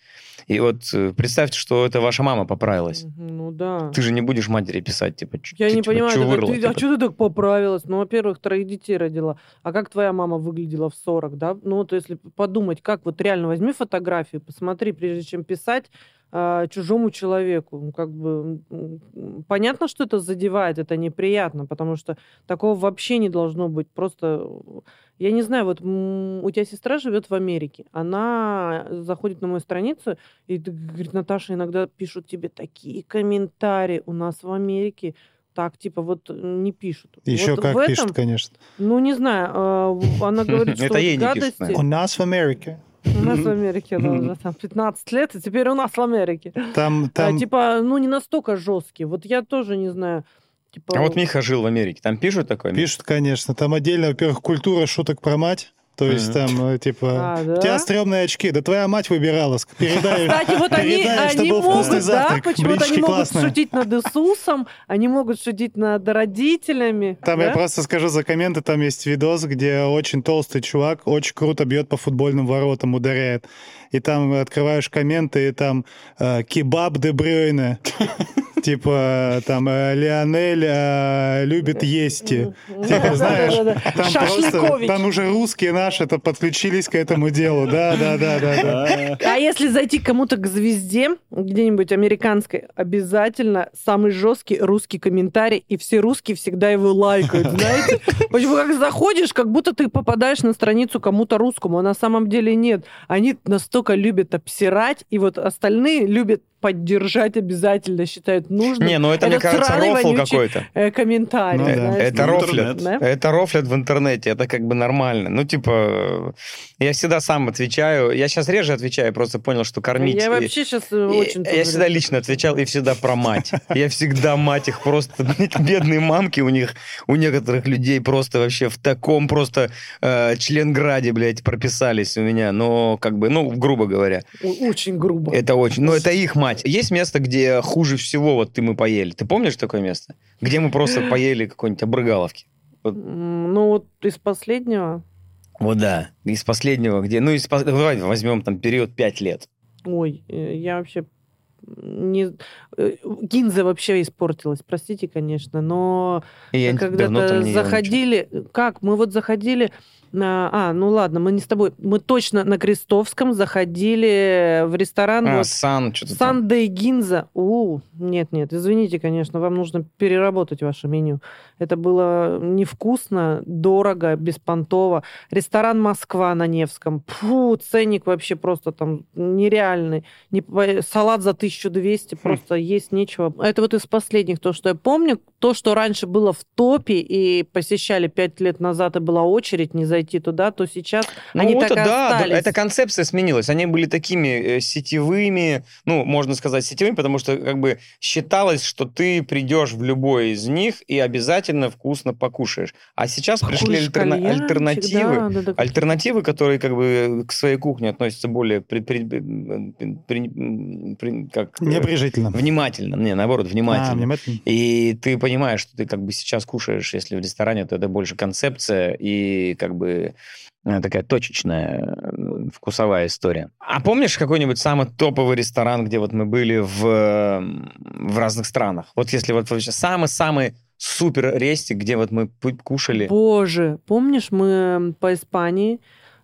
И вот э, представьте, что это ваша мама поправилась. Ну да. Ты же не будешь матери писать, типа, «Чё- Я ты, не типа, понимаю, а вырла?» ты- а Типа, что ты так поправилась? Ну, во-первых, троих детей родила. А как твоя мама выглядела в 40, да? Ну, вот если подумать, как вот реально возьми фотографию, посмотри, прежде чем писать, а, чужому человеку. Ну, Как бы понятно, что это задевает, это неприятно, потому что такого вообще не должно быть. Просто я не знаю, вот у тебя сестра живет в Америке, она заходит на мою страницу и говорит, Наташа, иногда пишут тебе такие комментарии у нас в Америке. Так, типа, вот м, не пишут. Еще Вот как этом, пишет, конечно. Ну, не знаю, а, она говорит, что Это вот ей не пишут, гадости... У нас в Америке. У нас в Америке, да, уже там 15 лет, и теперь у нас в Америке. Там, А, там типа, ну, не настолько жесткие. Вот я тоже не знаю. Типа, А вот Миха жил в Америке. Там пишут такое? Пишут, конечно. Там отдельно, во-первых, культура шуток про мать. То есть Мгм. там, э, типа, А, да? у тебя стрёмные очки, да твоя мать выбирала. ск- Передай, Кстати, вот они, передай, что они был вкусный могут, да, завтрак. почему-то Блинчики они могут шутить над Иисусом, они могут шутить над родителями. Там да? я просто скажу за комменты, там есть видос, где очень толстый чувак очень круто бьет по футбольным воротам, ударяет. И там открываешь комменты, и там э, кебаб де Брюйне. Типа там э, Лионель э, любит есть. Типа, знаешь, там просто, там уже русские наши-то подключились к этому делу. Да, да, да, да, да. А если зайти к кому-то к звезде, где-нибудь американской, обязательно самый жесткий русский комментарий, и все русские всегда его лайкают, знаете? Почему как заходишь, как будто ты попадаешь на страницу кому-то русскому, а на самом деле нет. Они настолько любят обсирать, и вот остальные любят поддержать обязательно, считают нужным. Не, ну это, мне кажется, рофл какой-то. э, комментарий. Ну да. знаешь. Это Ну, рофлят. Да? Это рофлят в интернете, это как бы нормально. Ну, типа, я всегда сам отвечаю. Я сейчас реже отвечаю, просто понял, что кормить... Я и- вообще сейчас и- очень... Я всегда лично отвечал и всегда про мать. Я всегда мать их просто... Бедные мамки у них, у некоторых людей просто вообще в таком просто э, членграде, блядь, прописались у меня. Но как бы, ну, грубо говоря. Очень грубо. Это очень... Ну, это их мать. Есть место, где хуже всего вот ты мы поели. Ты помнишь такое место? Где мы просто поели какой-нибудь обрыгаловки? Ну вот из последнего, Вот да. Из последнего, где... Ну, из, давай возьмем там период 5 лет. ой, э, я вообще не... э, Гинза вообще испортилась, простите, конечно, но когда-то ел ничего. заходили... Как? Мы вот заходили... А, ну ладно, мы не с тобой. Мы точно на Крестовском заходили в ресторан А, вот Сан, что-то там. Сандей Гинза. У, нет, нет, извините, конечно, вам нужно переработать ваше меню. Это было невкусно, дорого, беспонтово. Ресторан Москва на Невском. Фу, ценник вообще просто там нереальный. Не салат за 1200, просто есть нечего. Это вот из последних, то, что я помню. То, что раньше было в топе и посещали пять лет назад, и была очередь не зайти туда, то сейчас Ну, они вот так и да, остались. эта концепция сменилась. Они были такими э, сетевыми, ну, можно сказать, сетевыми, потому что как бы считалось, что ты придешь в любой из них и обязательно вкусно покушаешь. А сейчас пришли Покушаешь альтерна- кальянчик, альтернативы. да, да, да. Альтернативы, которые как бы к своей кухне относятся более при- при- при- при- как, э, Небрежительно. внимательно. Не, наоборот, А, внимательно. внимательно. И ты понимаешь, что ты как бы сейчас кушаешь, если в ресторане, то это больше концепция и как бы э, такая точечная э, вкусовая история. А помнишь какой-нибудь самый топовый ресторан, где вот мы были в, в разных странах? Вот если вот вообще самый-самый супер рестик, где вот мы кушали. Боже, помнишь, мы по Испании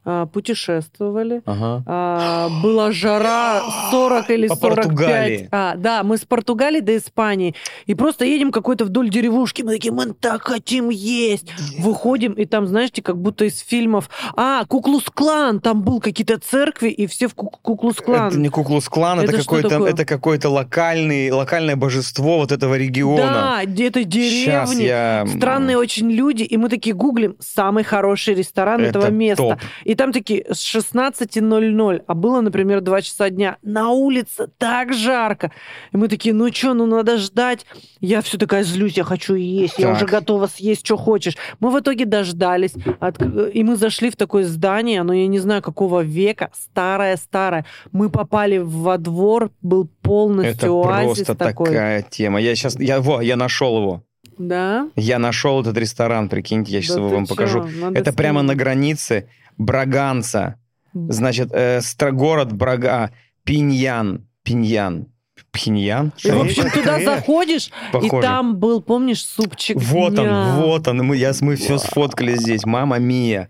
путешествовали. Ага. А, была жара 40 или По 45. Португалии. А, да, мы с Португалии до Испании. И просто едем какой-то вдоль деревушки. Мы такие, мы так хотим есть. Выходим, и там, знаете, как будто из фильмов. А, Куклус-клан. Там был какие-то церкви, и все в Ку- Куклус-клан. Это не Куклус-клан, это, Это такое? это какой-то локальный, локальное божество вот этого региона. Да, где-то Сейчас деревни. я... Странные очень люди, и мы такие гуглим самый хороший ресторан Это этого места. топ. И там такие с 16.00, а было, например, 2 часа дня. На улице так жарко. И мы такие, ну что, ну надо ждать. Я все такая злюсь, я хочу есть, я Так. уже готова съесть, что хочешь. Мы в итоге дождались, от- и мы зашли в такое здание, оно, я не знаю, какого века, старое-старое. Мы попали во двор, был полностью Это оазис просто такой. такая тема. Я сейчас, я, во, я нашел его. Да? Я нашел этот ресторан, прикиньте, я сейчас Да его вам чё? покажу. Надо Это прямо на снимать. границе Браганца. Значит, э, город Брага, Пиньян. Пиньян. Пхеньян? И, в общем, туда заходишь, Похоже. и там был, помнишь, супчик Вот дня. он, вот он. Мы, я, мы все сфоткали здесь. Мама Мия.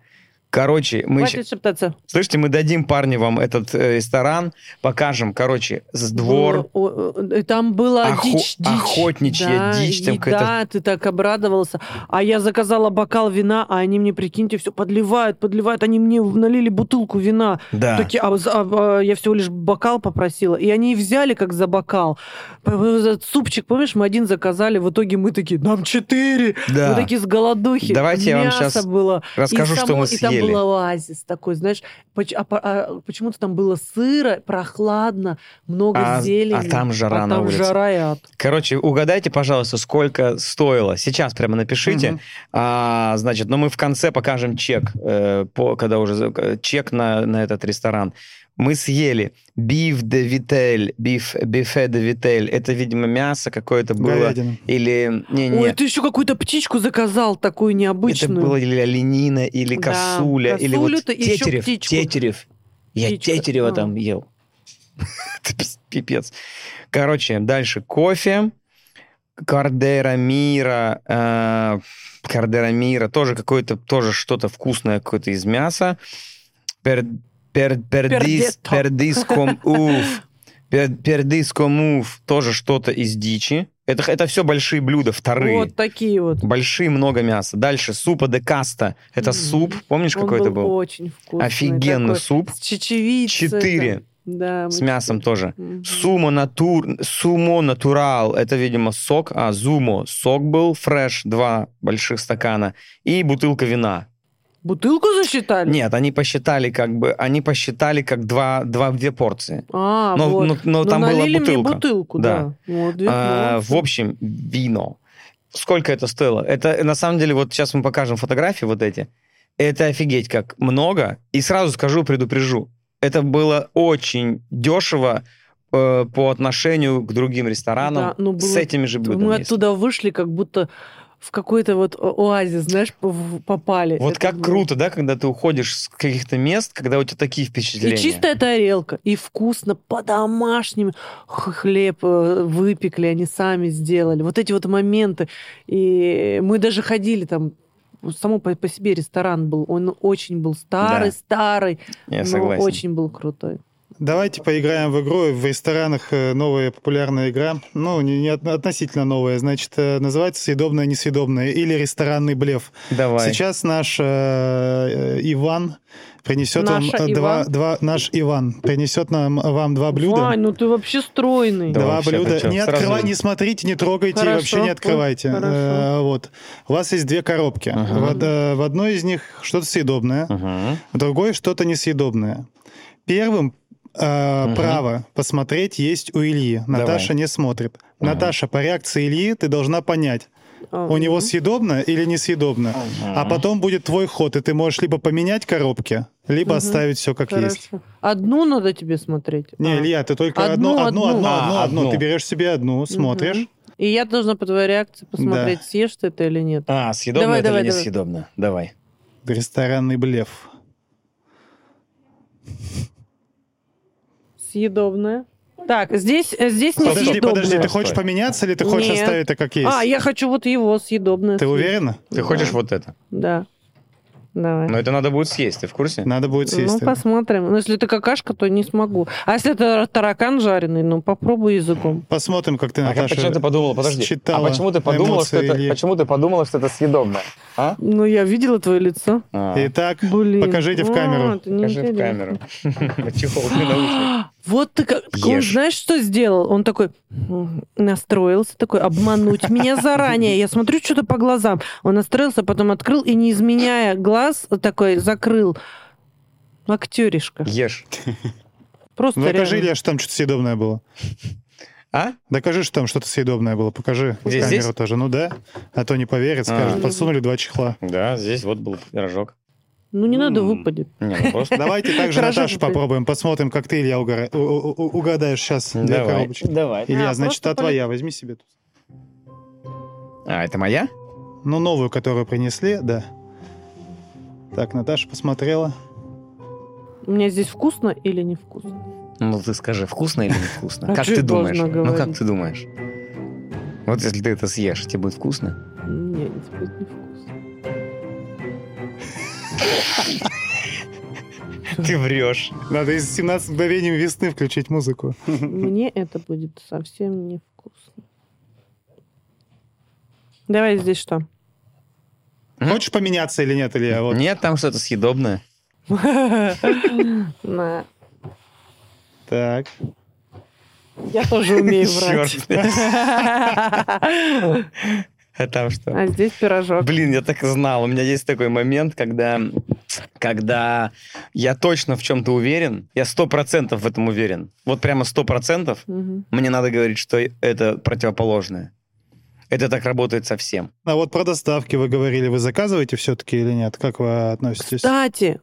Короче, мы Хватит шептаться. Слышите, мы дадим парню вам этот э, ресторан, покажем, короче, с двор. Э, Там была Охо- дичь, дичь. охотничья Да, дичь, там еда, ты так обрадовался. А я заказала бокал вина, а они мне, прикиньте, все подливают, подливают. Они мне налили бутылку вина. Да. Такие, а, а, а, я всего лишь бокал попросила. И они взяли как за бокал. Супчик, помнишь, мы один заказали, в итоге мы такие, нам четыре. Да. Мы такие с голодухи. Давайте я вам Мясо щас было. Расскажу, и что само- мы И там съели. был оазис такой, знаешь, поч- а а почему-то там было сыро, прохладно, много А- зелени. а там жара а на там улице. жара и ад. Короче, угадайте, пожалуйста, сколько стоило. Сейчас прямо напишите. Мгм. А, значит, но мы в конце покажем чек, э, по, когда уже чек на, на этот ресторан. Мы съели биф де витель, биф, бифе де витель. Это, видимо, мясо какое-то было. Говядина. Или... Не, не, Ой, ты еще какую-то птичку заказал, такую Это необычную. было или оленина, или Да, косуля, или вот тетерев. Тетерев. Я Птичка, тетерева а. там ел. Это пипец. Короче, дальше кофе, кардера мира, э, кардера мира, тоже какое-то, тоже что-то вкусное какое-то из мяса. Пер, пер, пердис, пердиском уф. Пер, пердиском уф, тоже что-то из дичи. Это, это все большие блюда, вторые. Вот такие вот. Большие, много мяса. Дальше супа де каста. Это Мгм. суп. Помнишь, Он какой это был? очень вкусный. Офигенный такой, суп. С чечевицей. Четыре. там. Да, С мясом тоже. Мгм. Сумо натур, сумо натурал. Это, видимо, сок. А, зумо. Сок был. Фреш. Два больших стакана. И бутылка вина. Бутылку засчитали? Нет, они посчитали как бы... Они посчитали как два, два, две порции. А, Но, вот. но, но Ну, там была налили мне бутылка. бутылку, Да. да. Вот, А, в общем, вино. Сколько это стоило? Это, на самом деле, вот сейчас мы покажем фотографии вот эти. Это офигеть как много. И сразу скажу, предупрежу. Это было очень дешево э, по отношению к другим ресторанам Да, ну, с было- этими же блюдами. Мы если. оттуда вышли, как будто в какой-то вот оазис, знаешь, попали. Вот Это как было- круто, да, когда ты уходишь с каких-то мест, когда у тебя такие впечатления. И чистая тарелка, и вкусно, по-домашнему. Хлеб э, выпекли, они сами сделали. Вот эти вот моменты. И мы даже ходили там, само по, по себе ресторан был. Он очень был старый, Да. старый, Я но согласен. очень был крутой. Давайте поиграем в игру. В ресторанах э, новая популярная игра. Ну, не, не от- относительно новая. Значит, э, называется «Съедобное, несъедобное» или «Ресторанный блеф». Давай. Сейчас наш э, э, Иван принесет вам Наша э, два, Иван? два... Наш Иван принесет нам, вам два блюда. Вань, ну ты вообще стройный. Да Два вообще, блюда. не открывайте, не смотрите, не трогайте, и Хорошо. вообще не открывайте. Хорошо. Э, вот. У вас есть две коробки. Ага. В, э, в одной из них что-то съедобное, Мгм. в другой что-то несъедобное. Первым э, Мгм. право посмотреть есть у Ильи. Наташа не смотрит. Ага. Наташа, по реакции Ильи ты должна понять, А, у него съедобно или несъедобно. А Мгм. потом будет твой ход, и ты можешь либо поменять коробки, либо Мгм. оставить все как есть. Хорошо. Одну надо тебе смотреть. Не, А. Илья, ты только Одну, одну, одну, одну. одну, А, одну, одну. одну. Ты берешь себе одну, смотришь. И я должна по твоей реакции посмотреть, съешь ты это или нет. А, съедобно Давай, это давай, или давай. несъедобно? Давай. Ресторанный блеф. Съедобное. Так, здесь, э, здесь не Подожди, съедобное. подожди, ты хочешь поменяться или ты хочешь Нет. оставить это как есть? А, я хочу вот его съедобное. Ты съесть. уверена? Ты хочешь вот это? Да. Давай. Но это надо будет съесть, ты в курсе? Надо будет Ну, съесть. посмотрим. Ну, если это какашка, то не смогу. А если это таракан жареный, ну, попробуй языком. Посмотрим, как ты, А как- Наташа, почему ты подумала, подожди, считала а почему ты подумала, что эмоции это, Ильи. почему ты подумала, что это съедобное? А? Ну, я видела твое лицо. А, Итак, Блин. покажите в А, камеру. это Покажи в неинтересно. камеру. Чехол для наушников. Вот ты как... Он Ешь. знаешь, что сделал? Он такой настроился, такой, обмануть меня заранее. Я смотрю что-то по глазам. Он настроился, потом открыл и, не изменяя глаз, такой закрыл. Актеришка. Ешь. Просто Докажи, реально. Илья, что там что-то съедобное было. А? Докажи, что там что-то съедобное было. Покажи Здесь, камеру здесь? тоже. Ну да. А то не поверят, скажут, А. подсунули два чехла. Да, здесь вот был пирожок. Ну, не надо, выпадет. Не, ну просто... Давайте также ты- попробуем. Посмотрим, как ты, Илья, у- у- угадаешь сейчас две Давай, коробочки. давай. Илья, А, значит, просто а твоя, возьми себе тут. А, это моя? Ну, новую, которую принесли, да. Так, Наташа посмотрела. У меня здесь вкусно или невкусно? Ну, ты скажи, вкусно или невкусно? А как чё ты я думаешь? должна Ну, как говорить? ты думаешь? Вот если ты это съешь, тебе будет вкусно? Нет, это будет невкусно. Ты врешь. Надо из 17 мгновений весны включить музыку. Мне это будет совсем невкусно. Давай здесь что? Хочешь поменяться или нет, Илья? Вот. Нет, там что-то съедобное. На. Так. Я тоже умею врать. А там что? А здесь пирожок. Блин, я так и знал. У меня есть такой момент, когда, когда я точно в чем-то уверен, я сто процентов в этом уверен. Вот прямо сто процентов Мгм. мне надо говорить, что это противоположное. Это так работает со всем. А вот про доставки вы говорили, вы заказываете все-таки или нет? Как вы относитесь? Кстати,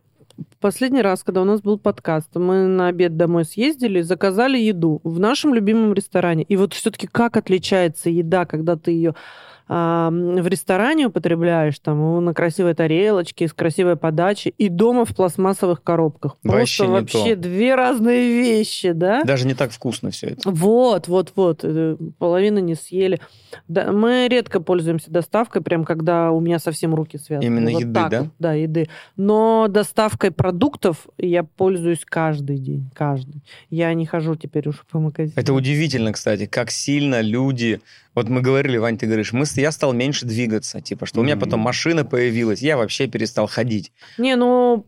последний раз, когда у нас был подкаст, мы на обед домой съездили, заказали еду в нашем любимом ресторане. И вот все-таки как отличается еда, когда ты ее в ресторане употребляешь, там, на красивой тарелочке, с красивой подачей, и дома в пластмассовых коробках. Вообще Просто вообще то. две разные вещи, да? Даже не так вкусно все это. Вот, вот, вот. э, Половину не съели. Да, мы редко пользуемся доставкой, прям когда у меня совсем руки связаны. Именно Вот еды, так да? вот, да, еды. Но доставкой продуктов я пользуюсь каждый день, каждый. Я не хожу теперь уж по магазинам. Это удивительно, кстати, как сильно люди... Вот мы говорили, Вань, ты говоришь, мы, я стал меньше двигаться, типа, что у меня потом машина появилась, я вообще перестал ходить. Не, ну...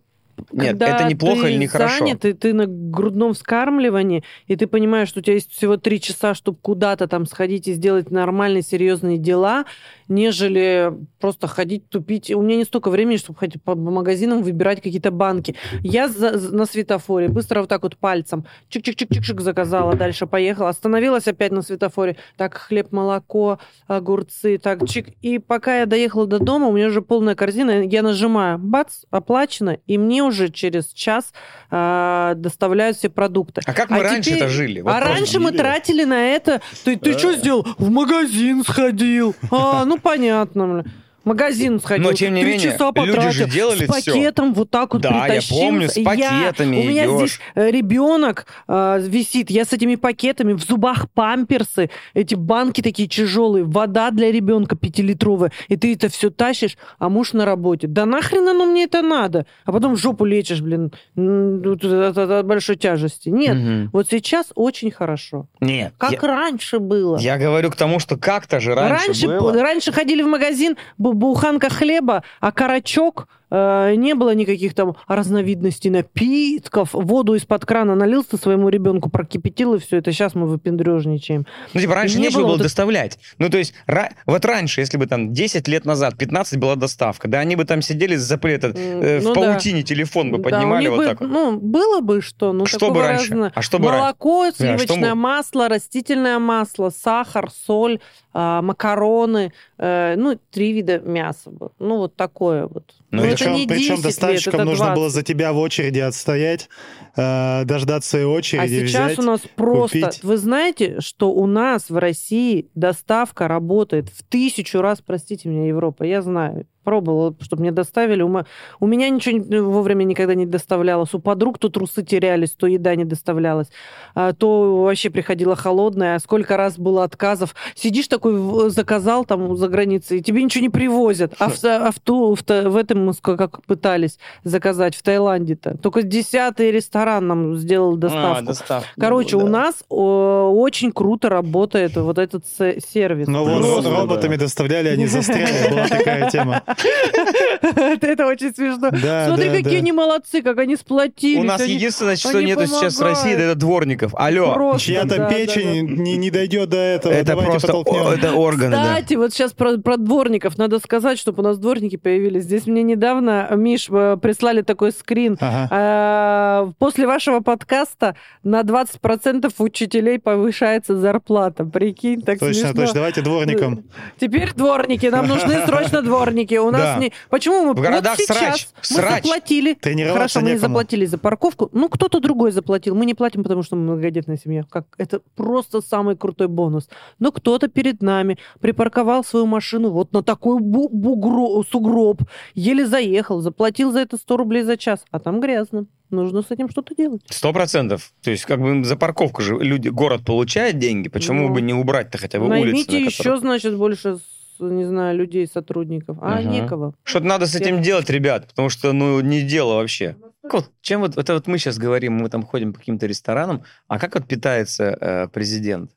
Нет, когда это неплохо или нехорошо? занят, и ты на грудном вскармливании, и ты понимаешь, что у тебя есть всего три часа, чтобы куда-то там сходить и сделать нормальные, серьезные дела, нежели просто ходить, тупить. У меня не столько времени, чтобы ходить по магазинам, выбирать какие-то банки. Я за- на светофоре быстро вот так вот пальцем чик-чик-чик-чик заказала, дальше поехала, остановилась опять на светофоре. Так, хлеб, молоко, огурцы, так, чик. И пока я доехала до дома, у меня уже полная корзина, я нажимаю, бац, оплачено, и мне уже через час а, доставляют все продукты. А как мы А раньше-то теперь- жили? Вот а раньше мы тратили на это. Ты, ты что сделал? В магазин сходил. А, ну понятно. Магазин сходил. Но, тем не менее, часа люди же потратил. делали С пакетом вот так вот Да, я притащил. помню, с Я- пакетами У меня идёшь. здесь э, ребенок э, висит. Я с этими пакетами, в зубах памперсы, эти банки такие тяжелые, вода для ребенка пятилитровая. И ты это все тащишь, а муж на работе. Да нахрен оно мне это надо? А потом жопу лечишь, блин, от, от- от большой тяжести. Нет, Мгм. вот сейчас очень хорошо. Нет. Как я, раньше было. я говорю к тому, что как-то же раньше, раньше, было. раньше ходили в магазин, буханка хлеба, а карачок, не было никаких там разновидностей напитков. Воду из-под крана налил ты своему ребенку, прокипятил, и все это. Сейчас мы выпендрежничаем. Ну, типа, раньше Не нечего было вот доставлять. Ну, то есть, ра- вот раньше, если бы там 10 лет назад, 15 была доставка, да, они бы там сидели за этот, э, М, в ну да. паутине телефон бы Да, поднимали вот бы, так вот. Ну, было бы что, ну, Что бы раньше? разного. А что бы раньше? Молоко, что сливочное бы- масло, растительное масло, сахар, соль, а, макароны, э, ну, три вида мяса. Ну, вот такое вот. Ну, Ну, это это причем, не 10 причем лет, доставщикам это нужно было 20. за тебя в очереди отстоять, э, дождаться своей А очереди, сейчас взять. у нас просто... купить. Вы знаете, что у нас в России доставка работает в тысячу раз, простите меня, Европа, я знаю. Пробовала, чтобы мне доставили. У, у меня ничего не- вовремя никогда не доставлялось. У подруг то трусы терялись, то еда не доставлялась, а, то вообще приходила холодная. А Сколько раз было отказов. Сидишь такой, заказал там за границей, и тебе ничего не привозят. А в, а в, ту- в, в этом мы как пытались заказать, в Таиланде-то. Только десятый ресторан нам сделал доставку. А, доставка. Короче, Ну, у да. нас о, очень круто работает вот этот се- сервис. Но вот ро- роботами доставляли, они застряли, была такая тема. Это очень смешно. Смотри, какие они молодцы, как они сплотились. У нас единственное, что нету сейчас в России, это дворников. Алло. Чья-то печень Не, дойдет до этого. это просто органы. Кстати, вот сейчас про, дворников надо сказать, чтобы у нас дворники появились. Здесь мне недавно, Миш, э, прислали такой скрин. А, После вашего подкаста на 20% учителей повышается зарплата. Прикинь, так Точно, смешно. точно. Давайте дворникам. Теперь дворники, нам нужны срочно дворники. У нас Да. не... Почему мы В городах вот сейчас срач, мы срач. заплатили? Хорошо, мы не заплатили за парковку. Ну, кто-то другой заплатил. Мы не платим, потому что мы многодетная семья. Как это просто самый крутой бонус. Но кто-то перед нами припарковал свою машину вот на такой бу- бугро- сугроб, еле заехал, заплатил за это 100 рублей за час, а там грязно. Нужно с этим что-то делать. Сто процентов. То есть, как бы за парковку же люди, город получает деньги, почему Ну. бы не убрать-то хотя бы? Наймите на еще, которых- значит, больше не знаю, людей, сотрудников. А Ага. некого. Что-то надо с этим делать, ребят, потому что, ну, не дело вообще. Как вот, чем вот, это вот мы сейчас говорим, мы там ходим по каким-то ресторанам, а как вот питается э, президент?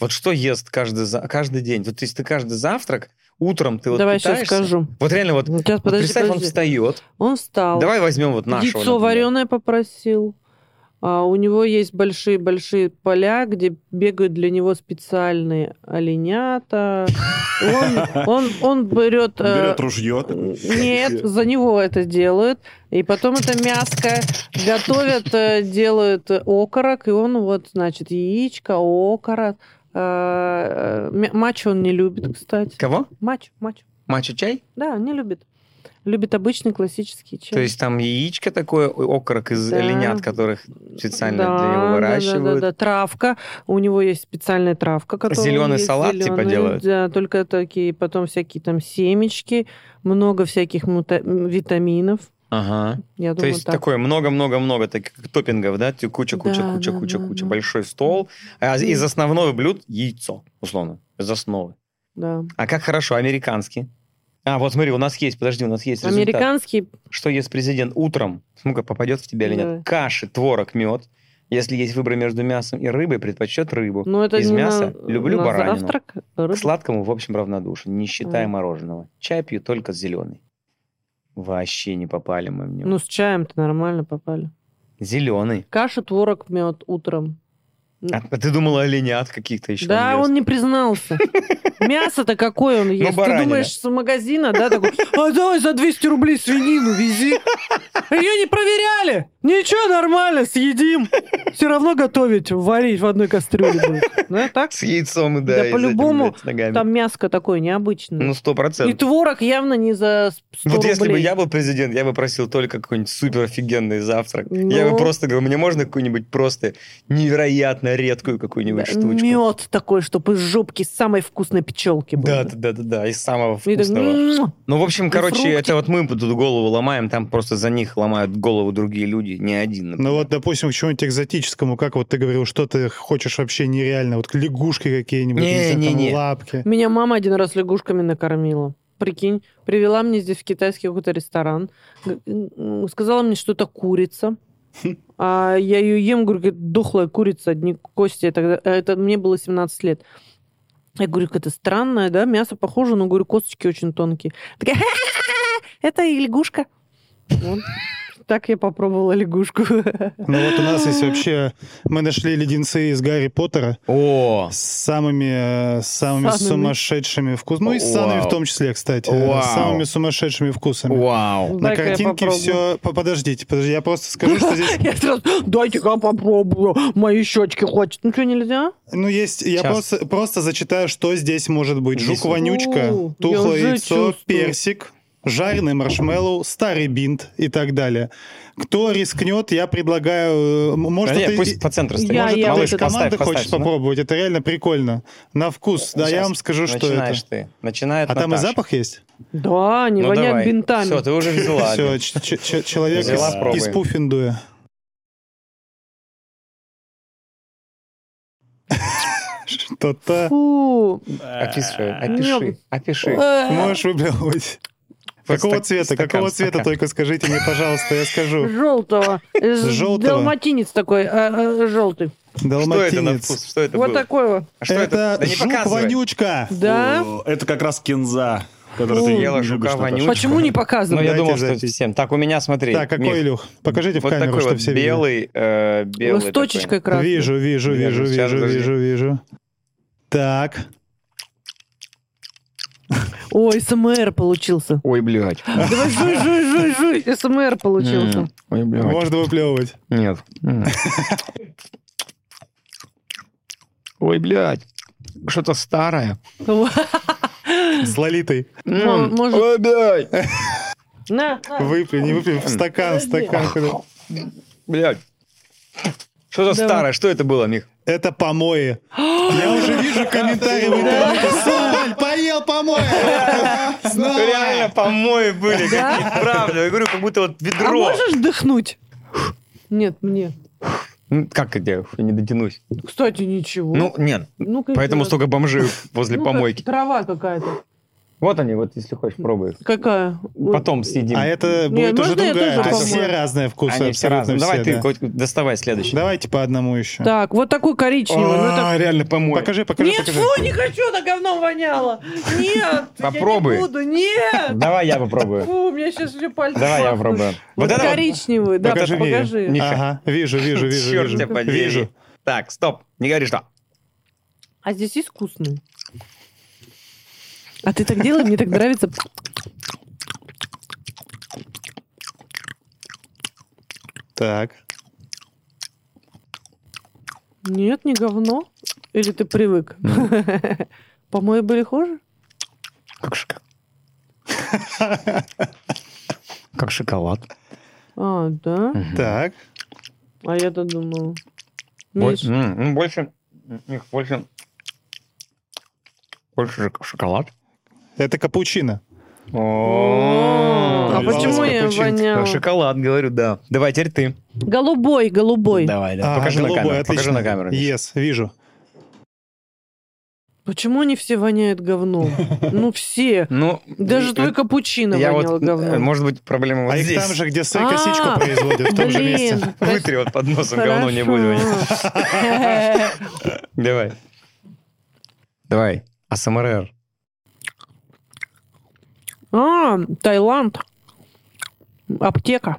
Вот что ест каждый, за- каждый день? Вот если ты каждый завтрак, утром ты вот Давай сейчас питаешься? скажу. Вот реально вот, Сейчас, вот подожди, представь, он подожди. встает. Он встал. Давай возьмем вот нашего. Яйцо например. вареное попросил. А у него есть большие-большие поля, где бегают для него специальные оленята. Он, он, он берет... э, Берет ружье. Нет, за него это делают. И потом это мяско готовят, э, делают окорок, и он вот, значит, яичко, окорок. Э, э, Матч он не любит, кстати. Кого? Матч, матч. Мачо чай? Да, не любит. Любит обычный классический чай. То есть там яичко такое, окорок из Да. оленят, которых специально Да, для него да, да, выращивают. Да, да, травка. У него есть специальная травка, которая Зелёный есть, салат типа зелёный, делают? Да, только такие, потом всякие там семечки, много всяких мута- витаминов. Ага. Я То думаю, есть так. такое много-много-много таких топпингов, да? Ты Куча, куча, Да, куча, да, куча, да, куча. да. Большой стол. А из основного блюд яйцо, условно. Из основы. Да. А как хорошо, американский? А, вот смотри, у нас есть, подожди, у нас есть результат. Американский, Что ест президент утром? Ну-ка, попадет в тебя или нет? Каши, творог, мед. Если есть выбор между мясом и рыбой, предпочтет рыбу. ну это Из мяса на, люблю на баранину. завтрак. К сладкому, в общем, равнодушен, не считая А. мороженого. Чай пью только зеленый. Вообще не попали мы в него. Ну, с чаем-то нормально попали. Зеленый. Каша, творог, мед утром. А, а ты думала оленят каких-то еще? да, ест? он не признался. Мясо-то какое он ест? Ты думаешь, с магазина, да, такой, а давай за 200 рублей свинину вези. Ее не проверяли. Ничего, нормально, съедим. Все равно готовить, варить в одной кастрюле будет. Да, так? С яйцом, да. Да и по-любому. Там мяско такое необычное. Ну, сто И процентов. творог явно не за 100 Вот если бы я был президент, я бы просил только какой-нибудь супер офигенный завтрак. Я Ну. бы просто говорю, мне можно какую-нибудь просто невероятно редкую какую-нибудь штучку? Мед такой, чтобы из жопки самой вкусной пчелки был. Да, да, да, да, да, из самого И так, вкусного. «М-м-м». Ну, в общем, короче, фрукты. это вот мы тут голову ломаем, там просто за них ломают голову другие люди, не один. например. Ну вот, допустим, к чему-нибудь экзотическому, как вот ты говорил, что ты хочешь вообще нереально, вот лягушки какие-нибудь, Не, знаю, не, там не. лапки. Меня мама один раз лягушками накормила. Прикинь, привела мне здесь в китайский какой-то ресторан, сказала мне, что это курица. А я ее ем, говорю, говорит, дохлая курица, одни кости. Тогда, а это мне было 17 лет. Я говорю, это странное, да, мясо похоже, но, говорю, косточки очень тонкие. Такая, «Ха-ха-ха, это и лягушка. Вот. Так я попробовала лягушку. Ну вот у нас есть вообще... Мы нашли леденцы из Гарри Поттера О, с самыми, э, самыми Самыми. сумасшедшими вкусами. Ну и с санами Вау. в том числе, кстати. э, Вау. С самыми сумасшедшими вкусами. вау. На Дай-ка я картинке все... Подождите, подождите, я просто скажу, что здесь... Я сразу, дайте-ка попробую, мои щечки хочет. Ну что, нельзя? Ну, есть... Я просто, просто зачитаю, что здесь может быть. Жук-вонючка, тухлое яйцо, персик, жареный маршмеллоу, старый бинт и так далее. Кто рискнет, я предлагаю... э, Может, Да нет, это- пусть по центру стоит. Я- Может, я это- команды Поставь, хочет поставь попробовать? Это реально прикольно. На вкус. Да, я вам скажу, что Начинаешь это. ты. Начинает А там и Наташа. запах есть? Да, не Ну, воняет давай. бинтами. Все, ты уже взяла. Все, человек из, Пуффендуя. Что-то... Фу. Опиши, опиши, опиши. Э, Можешь выплевывать. Вот Какого стак- цвета? стакан, Какого цвета стакан. только скажите мне, пожалуйста, я скажу. Желтого. Желтого? Далматинец такой, а, желтый. Что это на Далматинец. вкус? Что это Вот было? такой вот. А что это? Это Да не показывай. жук-вонючка. Да? О, Это как раз кинза, который ты Ела жука вонючку. Почему не Ну, показывать? я Дайте думал, что запись. всем. Так, у меня, смотри. Так, какой, Мих, Илюх? Покажите в Вот камеру, такой чтобы вот все видели. белый, э, белый С точечкой такой. красной. Вижу, вижу, Вижу. вижу, вижу, вижу. Так. Ой, СМР получился. Ой, блядь. Давай жуй, жуй, жуй, жуй. СМР получился. Ой, блядь. Можно выплевывать. Нет. Ой, блядь. Что-то старое. С лолитой. Ой, блядь. На, на. Не выпей. В стакан, в стакан. Блядь. Что-то старое. Что это было, Мих? Это помои. Я уже вижу комментарии в интернете. Соль, поел помои. Реально помои были. Какие-то, Правда. Я говорю, как будто вот А ведро. можешь дыхнуть? Нет, мне. Ну, Как? Я не дотянусь. Кстати, ничего. Ну, нет. Ну, Поэтому столько бомжей возле Ну, помойки. Трава какая-то. Вот они, вот если хочешь, пробуй. Какая? Потом съедим. А это будет уже можно я другая. тоже То есть помою? все разные вкусы. Они все разные. Давай все, ты да. доставай следующий. Давайте по одному еще. Так, вот такой коричневый. ну это- А, реально помой. Покажи, покажи, Нет, покажи. фу, не хочу, на говном воняло. Нет, Попробуй. я не буду, нет. Давай я попробую. Фу, у меня сейчас все пальцы Давай я попробую. Вот, Вот это вот- коричневый, да, Покажи покажи. Ага, вижу, вижу, вижу. Черт вижу. тебя подери. Вижу. Так, стоп. Не говори что. А здесь есть вкусный? А ты так делай, мне так нравится. Так. Нет, не говно. Или ты привык? По-моему, были хуже? Как шоколад. Как шоколад. А, да? Так. А я-то думала. Миш, м, ну, Больше, их больше, больше шок- шоколад. Это капучино. А почему я капучино. воняла? Шоколад, говорю, да. Давай, теперь ты. Голубой, голубой. Давай, да. А, Покажи на камеру. Покажи на камеру. Yes, вижу. Почему они все воняют говном? Ну, все. Ну, Даже твой капучино я вонял вот, э, говном. может быть, проблема вот а их здесь. там же, где сыр А, косичку производят, в том же месте. Вытри вот под носом говно не будет вонять. Давай. Давай. АСМР. А, Таиланд. Аптека.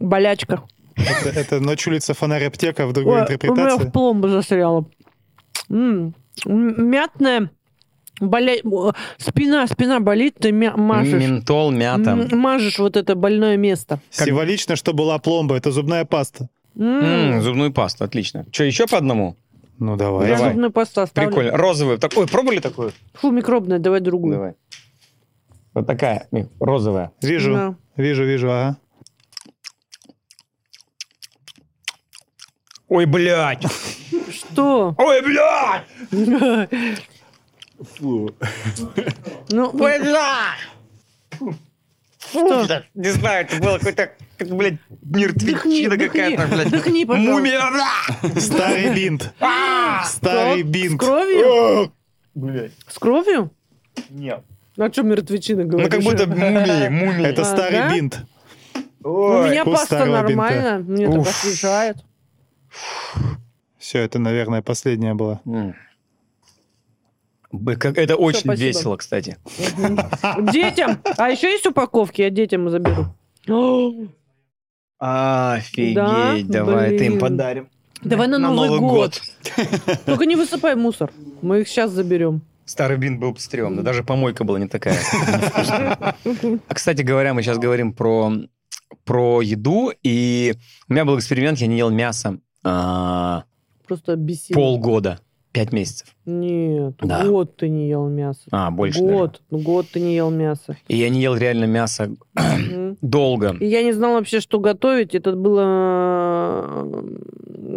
Болячка. Это, это «Ночь улица фонарь аптека» в другой Ой, у меня интерпретации. в пломбу застряла. Мятная. Боля... Спина, спина болит, ты мя- мажешь. Ментол, мята. М, Мажешь вот это больное место. Символично, что была пломба. Это зубная паста. М, М, Зубную пасту, отлично. Что, еще по одному? Ну, давай. Я давай. зубную пасту оставлю. Прикольно. Розовую. Так, ой, пробовали такую? Фу, микробная, давай другую. Давай. Вот такая, розовая. Вижу, Да. вижу, вижу, ага. Ой, блядь! Что? Ой, блядь! Фу. Ну, Ой, блядь! Фу, не знаю, это было какой-то, как, блядь, мертвечина какая-то, блядь. дыхни. Мумия! Старый бинт. А! Старый С бинт. кровью? Блядь, С кровью? нет. А что мертвечина Ну, говоришь? как будто мумии, мумии. Это А, старый да? бинт. У меня паста нормально, мне так освежает. Все, это, наверное, последняя была. Это очень спасибо. весело, кстати. Детям! А еще есть упаковки, я детям заберу. Офигеть, Да? давай, ты им Блин. подарим. Давай на, Новый, год. Только не высыпай мусор. Мы их сейчас заберем. Старый бин был стрёмно, даже помойка была не такая. А, кстати говоря, мы сейчас говорим про, про еду, и у меня был эксперимент, я не ел мясо а, Просто бесило. полгода, пять месяцев. Нет, Да. год ты не ел мясо. А, больше, наверное. Год. Ну, Год ты не ел мясо. И я не ел реально мясо долго. И я не знал вообще, что готовить. Это было э,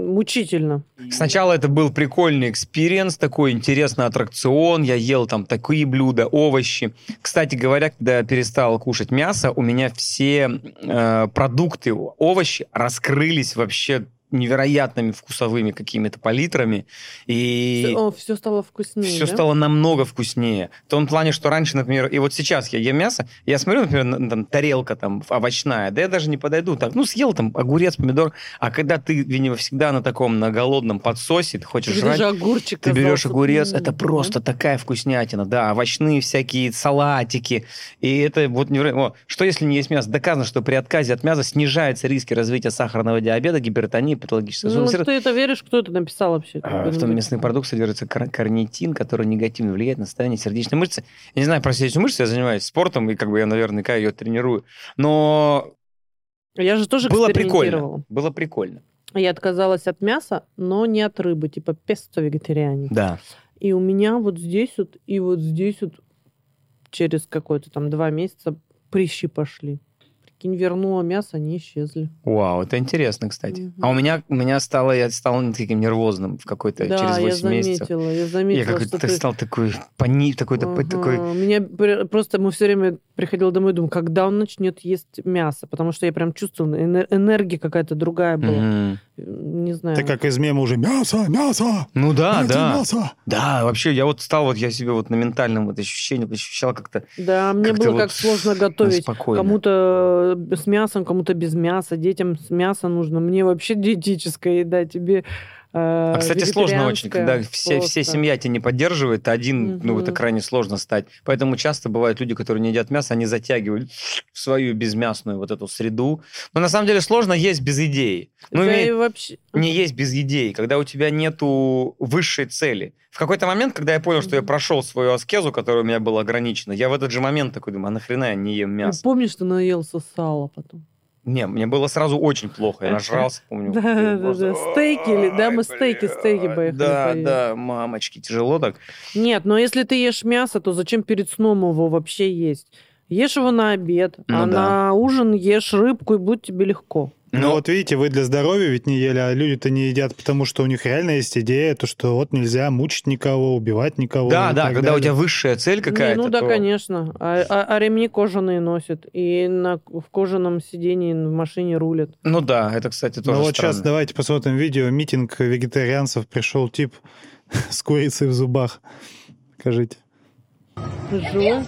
мучительно. Сначала это был прикольный experience, такой интересный аттракцион. Я ел там такие блюда, овощи. Кстати говоря, когда я перестал кушать мясо, у меня все э, продукты, овощи раскрылись вообще невероятными вкусовыми какими-то палитрами. И... Все, стало вкуснее. все да? стало намного вкуснее. В том плане, что раньше, например, и вот сейчас я ем мясо, я смотрю, например, на- там, тарелка там овощная, да я даже не подойду, так, ну, съел там огурец, помидор, а когда ты, видимо, всегда на таком, на голодном подсосе, ты хочешь Ты жрать, огурчик ты берешь огурец, это просто такая вкуснятина, да, овощные всякие салатики, и это вот невероятно. О, Что если не есть мясо? Доказано, что при отказе от мяса снижаются риски развития сахарного диабета, гипертонии, патологического Ну, сахарного ты это веришь, кто это написал вообще? а, В том мясный продукт содержится кар- карнитин, который негативно влияет на состояние сердечной мышцы. Я не знаю про сердечную мышцу, я занимаюсь спортом, и как бы я наверняка ее тренирую. Но Я же тоже было прикольно. Было прикольно. Я отказалась от мяса, но не от рыбы, типа песто вегетарианец. Да. И у меня вот здесь вот и вот здесь вот через какой-то там два месяца прыщи пошли. Прикинь, вернула мясо, они исчезли. Вау, это интересно, кстати. Мгм. А у меня, у меня стало, я стал таким нервозным в какой-то да, через я 8 месяцев. заметила, я Я заметила, какой-то что так ты... стал такой пани, такой, Ага. такой. Меня пр- просто мы все время приходил домой и думал, когда он начнет есть мясо, потому что я прям чувствовала, эне- энергия какая-то другая была. Мгм. Не знаю. Ты как из мема уже мясо, мясо, Ну да, дайте да. мясо. Да, вообще, я вот стал, вот я себе вот на ментальном вот ощущении ощущал как-то Да, мне Как-то было вот как сложно готовить. спокойно. Кому-то с мясом, кому-то без мяса. Детям с мясом нужно. Мне вообще диетическая еда, тебе э, А, кстати, сложно очень, когда все, все семья тебя не поддерживает, ты один, ну, это крайне сложно стать. Поэтому часто бывают люди, которые не едят мясо, они затягивают в свою безмясную вот эту среду. Но на самом деле сложно есть без идеи. Ну, Да и вообще... не есть без идей, когда у тебя нету высшей цели. В какой-то момент, когда я понял, что я прошел свою аскезу, которая у меня была ограничена, я в этот же момент такой думаю, а нахрена я не ем мясо? Помнишь, ты наелся сала потом? Не, мне было сразу очень плохо, я нажрался, помню. Да, да, да, стейки или- да, мы стейки, стейки поехали Да, да, мамочки, тяжело так. Нет, но если ты ешь мясо, то зачем перед сном его вообще есть? Ешь его на обед, Ну а на ужин ешь рыбку, и будет тебе легко. Ну Но- вот видите, вы для здоровья ведь не ели, а люди-то не едят, потому что у них реально есть идея, то что вот нельзя мучить никого, убивать никого. Да, да, когда у далее. тебя высшая цель Не, какая-то. ну да, то- конечно. А, а- а ремни кожаные носят. И на, в кожаном сидении в машине рулят. Ну да, это, кстати, тоже Ну вот сейчас странно. давайте посмотрим видео. Митинг вегетарианцев. Пришел тип с курицей в зубах. Скажите. Живой?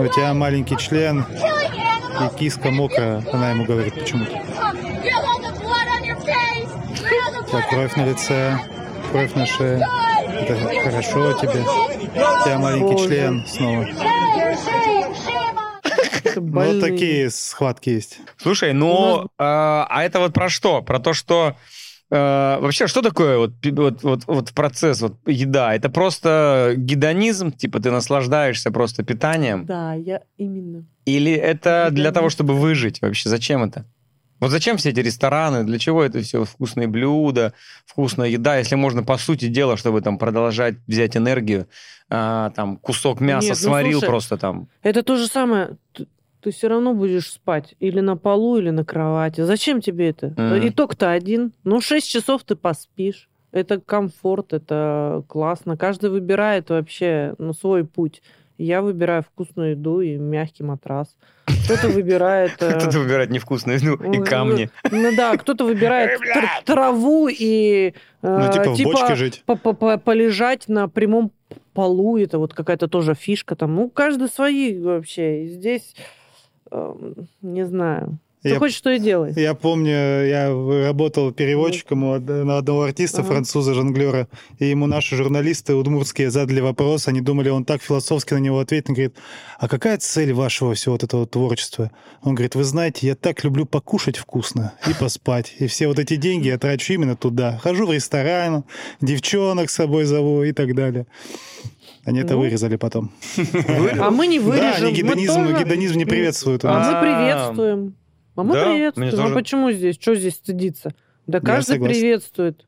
У тебя маленький член. И киска мокрая. Она ему говорит почему-то. Blood кровь на лице, кровь на шее. Это хорошо тебе. У тебя маленький Боже. член снова. Ну, вот больные. такие схватки есть. Слушай, ну, а, а это вот про что? Про то, что вообще, что такое вот, вот, вот, вот процесс, вот еда? Это просто гедонизм, типа ты наслаждаешься просто питанием? Да, я именно. Или это для Гедонизм. того, чтобы выжить вообще? Зачем это? Вот зачем все эти рестораны? Для чего это все вкусные блюда, вкусная еда, если можно, по сути дела, чтобы там продолжать взять энергию, а, там кусок мяса Нет, ну, сварил слушай, просто там. Это то же самое. Ты, все равно будешь спать или на полу, или на кровати. Зачем тебе это? Мгм. Итог-то один. Ну, 6 часов ты поспишь. Это комфорт, это классно. Каждый выбирает вообще ну, свой путь. Я выбираю вкусную еду и мягкий матрас. Кто-то выбирает... э, Кто-то выбирает невкусную еду и камни. Ну да, кто-то выбирает тр- траву и Ну, э, типа в бочке жить. по- по- по- полежать на прямом полу. Это вот какая-то тоже фишка там. Ну, каждый свои вообще. Здесь, не знаю. Ты Я- хочешь, что и делай. Я помню, я работал переводчиком у на одного артиста, Ага. француза-жонглера, и ему наши журналисты удмуртские задали вопрос, они думали, он так философски на него ответит, он говорит, а какая цель вашего всего вот этого творчества? Он говорит, вы знаете, я так люблю покушать вкусно и поспать, и все вот эти деньги я трачу именно туда. Хожу в ресторан, девчонок с собой зову и так далее. Они это Ну. вырезали потом. А мы не Да, вырежем. они Мы гедонизм, тоже- гедонизм не приветствуют А мы приветствуем. А мы да, приветствуем. тоже- А почему здесь? Что здесь стыдиться? Да каждый приветствует.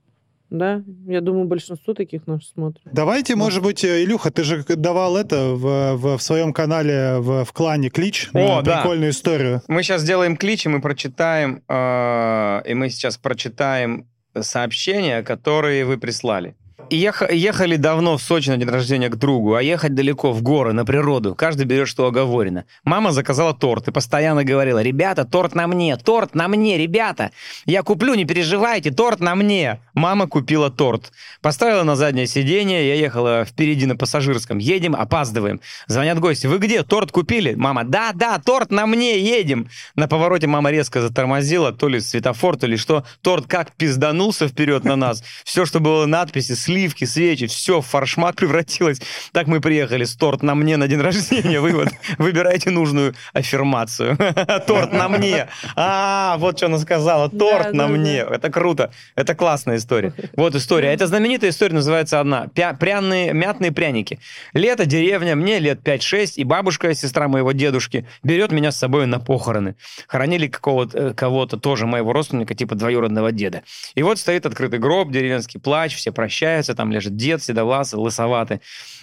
Да, я думаю, большинство таких нас смотрит. Давайте, может быть, э, Илюха, ты же давал это в, в, в своем канале в, в клане Клич, О, да. прикольную историю. Мы сейчас сделаем клич, и мы прочитаем, э, и мы сейчас прочитаем сообщения, которые вы прислали. Ех- ехали давно в Сочи на день рождения к другу, а ехать далеко, в горы, на природу. Каждый берет, что оговорено. Мама заказала торт и постоянно говорила, ребята, торт на мне, торт на мне, ребята. Я куплю, не переживайте, торт на мне. Мама купила торт. Поставила на заднее сиденье, я ехала впереди на пассажирском. Едем, опаздываем. Звонят гости, вы где, торт купили? Мама, да, да, торт на мне, едем. На повороте мама резко затормозила, то ли светофор, то ли что. Торт как пизданулся вперед на нас. Все, что было надписи, сливки, свечи, все в фаршмак превратилось. Так мы приехали с торт на мне на день рождения. Вывод. Выбирайте нужную аффирмацию. Торт на мне. А, вот что она сказала. Торт на мне. Это круто. Это классная история. Вот история. Это знаменитая история называется одна. Пряные, мятные пряники. Лето, деревня, мне лет 5-6, и бабушка, сестра моего дедушки, берет меня с собой на похороны. Хоронили какого-то, э, кого-то тоже моего родственника, типа двоюродного деда. И вот стоит открытый гроб, деревенский плач, все прощаются, поднимается, там лежит дед, седовласый, лысоватый,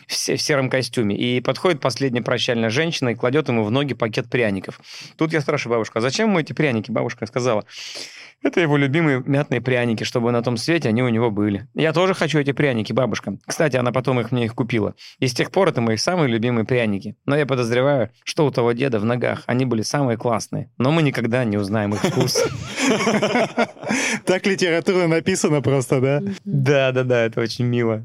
в в сером костюме. И подходит последняя прощальная женщина и кладет ему в ноги пакет пряников. Тут я спрашиваю бабушку, а зачем ему эти пряники? Бабушка сказала, это его любимые мятные пряники, чтобы на том свете они у него были. Я тоже хочу эти пряники, бабушка. Кстати, она потом их мне их купила. И с тех пор это мои самые любимые пряники. Но я подозреваю, что у того деда в ногах они были самые классные. Но мы никогда не узнаем их вкус. Так литература написана просто, да? Да, да, да, это очень мило.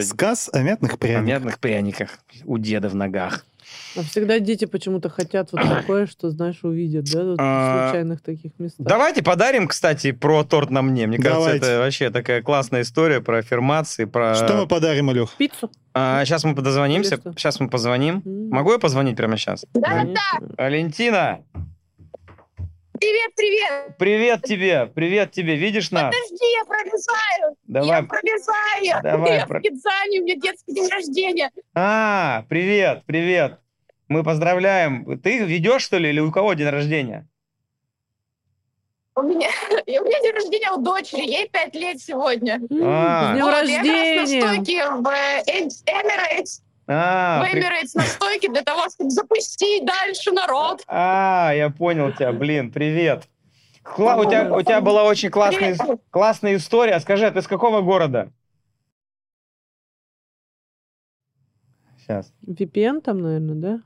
Сказ о мятных О пряниках. мятных пряниках у деда в ногах. А всегда дети почему-то хотят вот такое, что, знаешь, увидят, да, вот в А, случайных таких местах. Давайте подарим, кстати, про торт на мне. Мне кажется, Давайте. это вообще такая классная история про аффирмации, про... Что мы подарим, Илюх? Пиццу? сейчас мы подозвонимся. Сейчас мы позвоним. М. Могу я позвонить прямо сейчас? Конечно. Валентина, Привет, привет! привет тебе, привет тебе. Видишь нас? Подожди, я пролезаю! Давай. Я пролезаю! Давай, Я про- в Кидзане, у меня детский день рождения. А, привет, привет. Мы поздравляем. Ты ведешь, что ли, или у кого день рождения? У меня, у меня день рождения у дочери, ей пять лет сегодня. А. С днем Вот, Я как раз на рождения! стойке в э, Emirates, А, при- на стойке для того, чтобы запустить дальше народ. а, я понял тебя, блин, привет. Кла- у, тебя, у тебя была очень классная, Привет. классная история. Скажи, а ты с какого города? Сейчас. VPN там, наверное, да?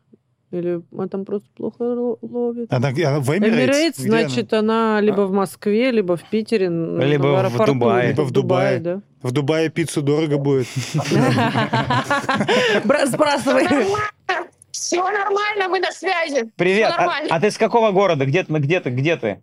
Или он там просто плохо ло- ловит? Она, она в Emirates? Эмирейтс, Где она? значит, она либо в Москве, либо в Питере, Либо в аэропорту, Дубае. Либо в Дубае. да. В Дубае пиццу дорого будет. Бра- Сбрасывай. Все нормально, мы на связи. Привет. А, нормально. а ты с какого города? Где ты? Где ты? Где ты?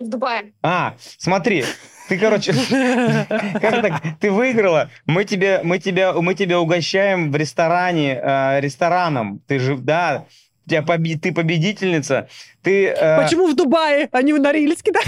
В Дубае. А, смотри, ты, короче, как так? Ты выиграла. Мы тебе, мы тебя, мы тебя угощаем в ресторане, э, рестораном. Ты же, да, тебя побе- ты победительница. Ты, э, Почему в Дубае, а не в Норильске, да?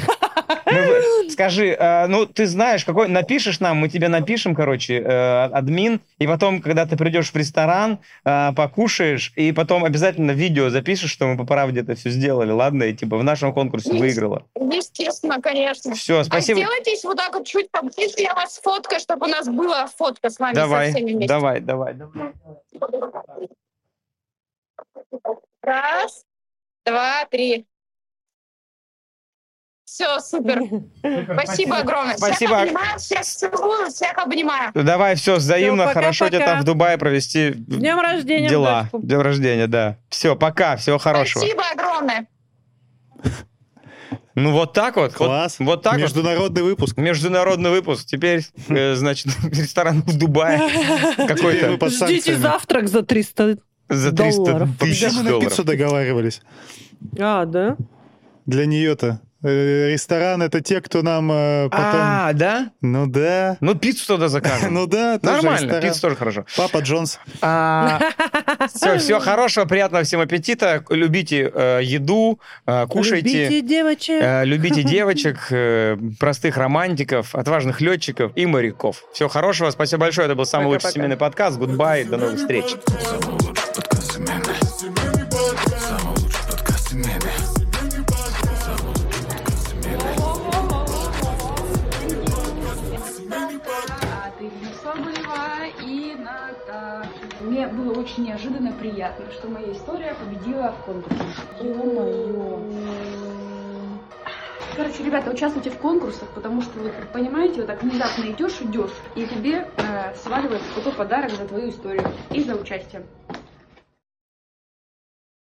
ну, скажи, э, ну ты знаешь, какой напишешь нам, мы тебе напишем, короче, э, админ, и потом, когда ты придешь в ресторан, э, покушаешь, и потом обязательно видео запишешь, что мы по правде это все сделали, ладно? И типа в нашем конкурсе Есть. выиграла. Естественно, конечно. Все, спасибо. А сделайтесь вот так вот чуть поближе, я вас сфоткаю, чтобы у нас была фотка с вами Давай, со всеми вместе. давай, давай, давай. Раз, два, три. Все, супер. Спасибо огромное. Спасибо. Всех обнимаю, всех целую, всех обнимаю. Давай, все, взаимно, Всё, пока, хорошо тебе там в Дубае провести днем рождения, дела. дочку. Днем рождения, да. Все, пока, всего хорошего. Спасибо огромное. Ну вот так вот. вот- Класс. Вот, так вот. Международный выпуск. Международный выпуск. Теперь, э, значит, ресторан в Дубае какой-то Ждите завтрак за 300 за 300 долларов. тысяч Где мы на долларов. пиццу договаривались? А, да? Для нее-то. Э, Ресторан это те, кто нам э, потом... А, да? Ну да. Ну, пиццу тогда закажем. Ну да, тоже Нормально, ресторан. пицца тоже хорошо. Papa John's. все, всего хорошего, приятного всем аппетита. Любите э, еду, э, кушайте. Любите девочек. Э, Любите девочек, э, простых романтиков, отважных летчиков и моряков. Всего хорошего. Спасибо большое. Это был самый лучший Пока-пока. семейный подкаст. Goodbye. До новых встреч. А ты Соболева и Наташа. Мне было очень неожиданно приятно, что моя история победила в конкурсе. Ё-моё. Короче, ребята, участвуйте в конкурсах, потому что, вот, понимаете, вот так внезапно идешь, идешь, и тебе э, сваливается какой подарок за твою историю и за участие.